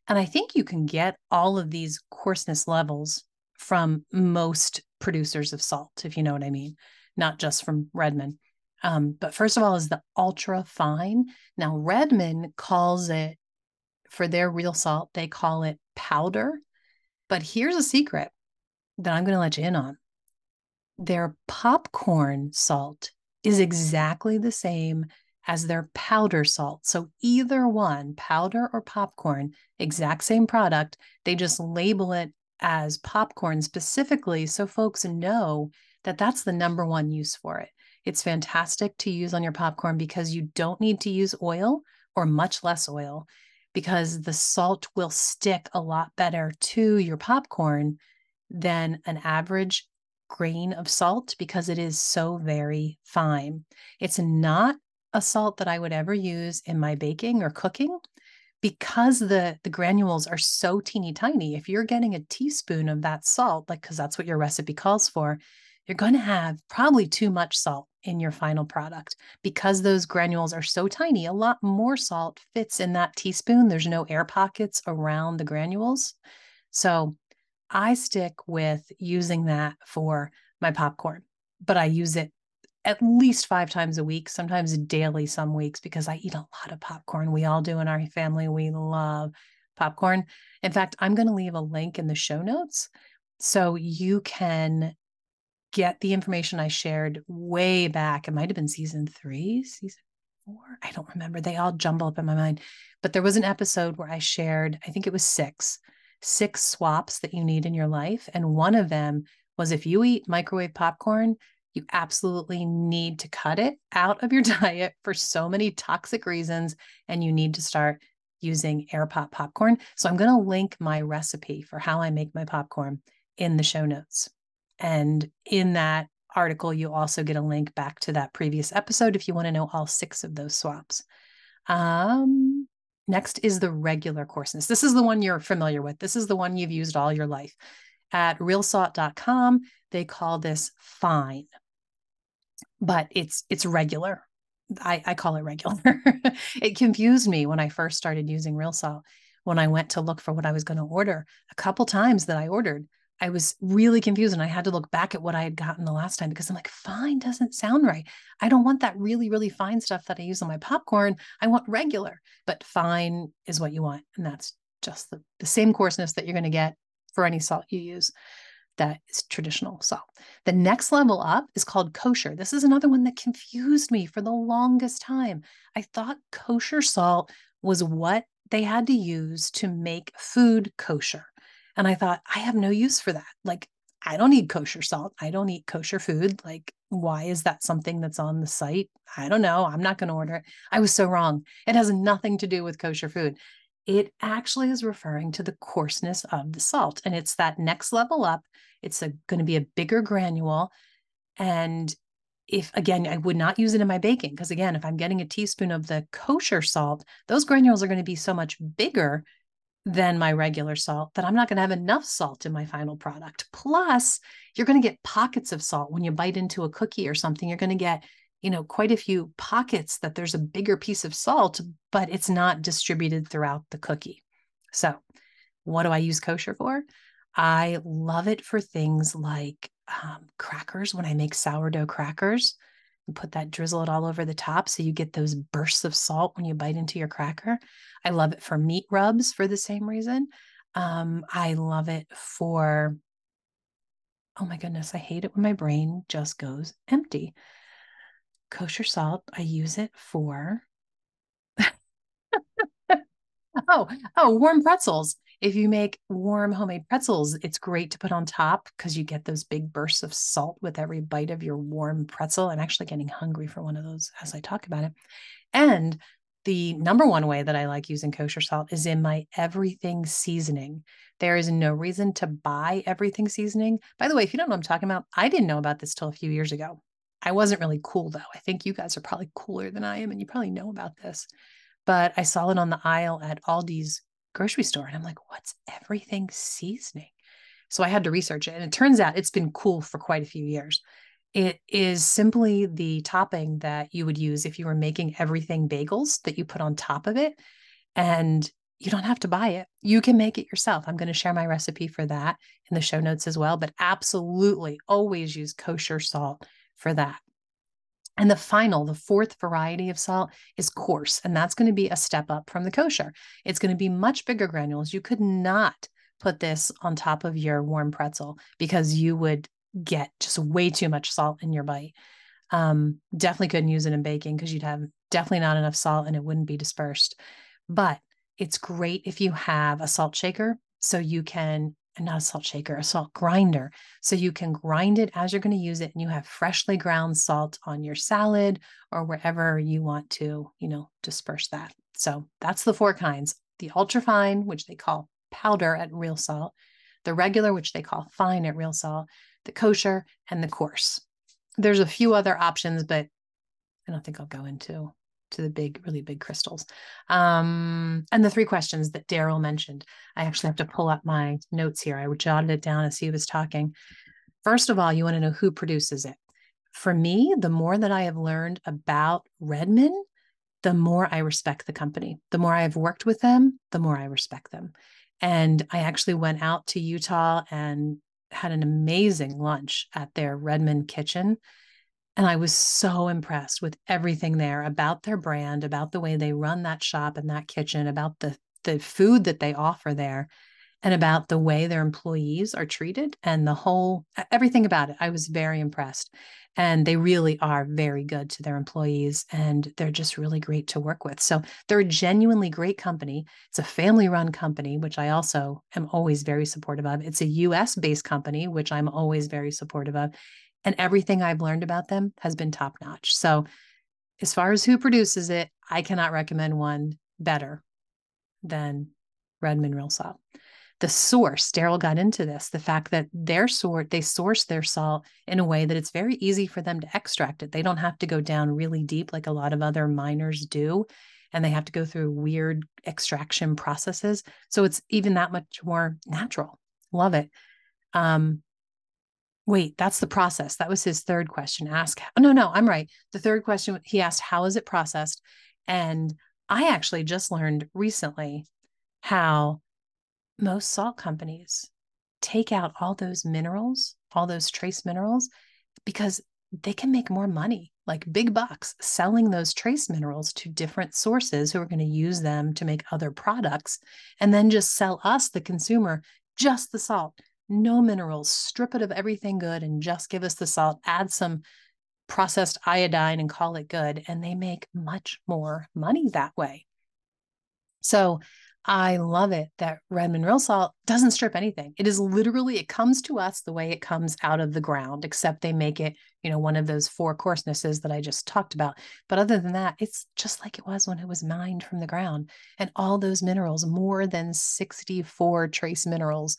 And I think you can get all of these coarseness levels from most producers of salt, if you know what I mean, not just from Redmond. Um, but first of all, is the ultra fine. Now, Redmond calls it for their real salt, they call it powder. But here's a secret that I'm going to let you in on their popcorn salt is exactly the same as their powder salt. So either one, powder or popcorn, exact same product. They just label it as popcorn specifically so folks know that that's the number one use for it. It's fantastic to use on your popcorn because you don't need to use oil or much less oil because the salt will stick a lot better to your popcorn than an average grain of salt because it is so very fine. It's not a salt that I would ever use in my baking or cooking, because the the granules are so teeny tiny if you're getting a teaspoon of that salt like because that's what your recipe calls for you're going to have probably too much salt in your final product because those granules are so tiny a lot more salt fits in that teaspoon there's no air pockets around the granules so i stick with using that for my popcorn but i use it at least five times a week, sometimes daily, some weeks, because I eat a lot of popcorn. We all do in our family. We love popcorn. In fact, I'm going to leave a link in the show notes so you can get the information I shared way back. It might have been season three, season four. I don't remember. They all jumble up in my mind. But there was an episode where I shared, I think it was six, six swaps that you need in your life. And one of them was if you eat microwave popcorn, you absolutely need to cut it out of your diet for so many toxic reasons, and you need to start using air pop popcorn. So I'm going to link my recipe for how I make my popcorn in the show notes. And in that article, you also get a link back to that previous episode if you want to know all six of those swaps. Um, next is the regular coarseness. This is the one you're familiar with. This is the one you've used all your life. At realsalt.com, they call this fine but it's it's regular. I, I call it regular. it confused me when I first started using real salt. When I went to look for what I was going to order, a couple times that I ordered, I was really confused and I had to look back at what I had gotten the last time because I'm like, fine doesn't sound right. I don't want that really, really fine stuff that I use on my popcorn. I want regular, but fine is what you want. And that's just the, the same coarseness that you're going to get for any salt you use that is traditional salt. The next level up is called kosher. This is another one that confused me for the longest time. I thought kosher salt was what they had to use to make food kosher. And I thought, I have no use for that. Like, I don't eat kosher salt. I don't eat kosher food. Like, why is that something that's on the site? I don't know. I'm not going to order it. I was so wrong. It has nothing to do with kosher food it actually is referring to the coarseness of the salt. And it's that next level up. It's going to be a bigger granule. And if again, I would not use it in my baking because again, if I'm getting a teaspoon of the kosher salt, those granules are going to be so much bigger than my regular salt that I'm not going to have enough salt in my final product. Plus, you're going to get pockets of salt when you bite into a cookie or something. You're going to get you know quite a few pockets that there's a bigger piece of salt but it's not distributed throughout the cookie so what do i use kosher for i love it for things like um, crackers when i make sourdough crackers put that drizzle it all over the top so you get those bursts of salt when you bite into your cracker i love it for meat rubs for the same reason um, i love it for oh my goodness i hate it when my brain just goes empty kosher salt. I use it for oh, oh, warm pretzels. If you make warm homemade pretzels, it's great to put on top because you get those big bursts of salt with every bite of your warm pretzel. I'm actually getting hungry for one of those as I talk about it. And the number one way that I like using kosher salt is in my everything seasoning. There is no reason to buy everything seasoning. By the way, if you don't know what I'm talking about, I didn't know about this till a few years ago. I wasn't really cool though. I think you guys are probably cooler than I am, and you probably know about this. But I saw it on the aisle at Aldi's grocery store, and I'm like, what's everything seasoning? So I had to research it. And it turns out it's been cool for quite a few years. It is simply the topping that you would use if you were making everything bagels that you put on top of it. And you don't have to buy it. You can make it yourself. I'm going to share my recipe for that in the show notes as well. But absolutely always use kosher salt for that. And the final, the fourth variety of salt is coarse, and that's going to be a step up from the kosher. It's going to be much bigger granules. You could not put this on top of your warm pretzel because you would get just way too much salt in your bite. Um, definitely couldn't use it in baking because you'd have definitely not enough salt and it wouldn't be dispersed. But it's great if you have a salt shaker so you can not a salt shaker, a salt grinder. So you can grind it as you're going to use it and you have freshly ground salt on your salad or wherever you want to, you know, disperse that. So that's the four kinds the ultra fine, which they call powder at real salt, the regular, which they call fine at real salt, the kosher, and the coarse. There's a few other options, but I don't think I'll go into to the big, really big crystals. Um, and the three questions that Darryl mentioned. I actually have to pull up my notes here. I jotted it down as he was talking. First of all, you want to know who produces it. For me, the more that I have learned about Redmond, the more I respect the company. The more I've worked with them, the more I respect them. And I actually went out to Utah and had an amazing lunch at their Redmond kitchen and I was so impressed with everything there about their brand, about the way they run that shop and that kitchen, about the the food that they offer there, and about the way their employees are treated and the whole everything about it. I was very impressed. And they really are very good to their employees and they're just really great to work with. So they're a genuinely great company. It's a family run company, which I also am always very supportive of. It's a US based company, which I'm always very supportive of and everything I've learned about them has been top notch. So, as far as who produces it, I cannot recommend one better than Redmond Real Salt. The source, Darryl got into this, the fact that their sort, they source their salt in a way that it's very easy for them to extract it. They don't have to go down really deep like a lot of other miners do, and they have to go through weird extraction processes. So it's even that much more natural. Love it. Um, Wait, that's the process. That was his third question. Ask, oh, no, no, I'm right. The third question he asked, how is it processed? And I actually just learned recently how most salt companies take out all those minerals, all those trace minerals, because they can make more money, like big bucks, selling those trace minerals to different sources who are going to use them to make other products and then just sell us, the consumer, just the salt no minerals, strip it of everything good and just give us the salt, add some processed iodine and call it good. And they make much more money that way. So I love it that Redmond Real Salt doesn't strip anything. It is literally, it comes to us the way it comes out of the ground, except they make it, you know, one of those four coarsenesses that I just talked about. But other than that, it's just like it was when it was mined from the ground. And all those minerals, more than 64 trace minerals,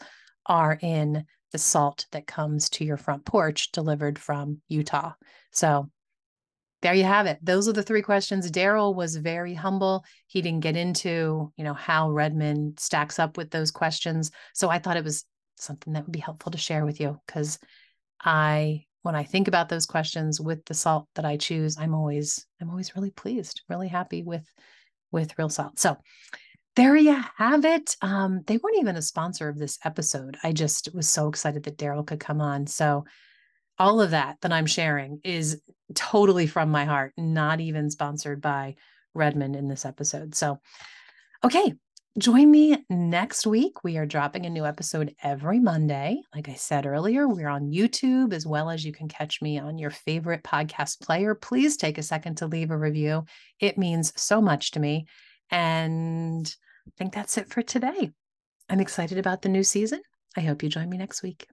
are in the salt that comes to your front porch delivered from Utah. So there you have it. Those are the three questions. Darryl was very humble. He didn't get into, you know, how Redmond stacks up with those questions. So I thought it was something that would be helpful to share with you because I when I think about those questions with the salt that I choose, I'm always I'm always really pleased, really happy with with real salt. So there you have it. Um, they weren't even a sponsor of this episode. I just was so excited that Darryl could come on. So all of that that I'm sharing is totally from my heart, not even sponsored by Redmond in this episode. So, okay, join me next week. We are dropping a new episode every Monday. Like I said earlier, we're on YouTube as well as you can catch me on your favorite podcast player. Please take a second to leave a review. It means so much to me. And I think that's it for today. I'm excited about the new season. I hope you join me next week.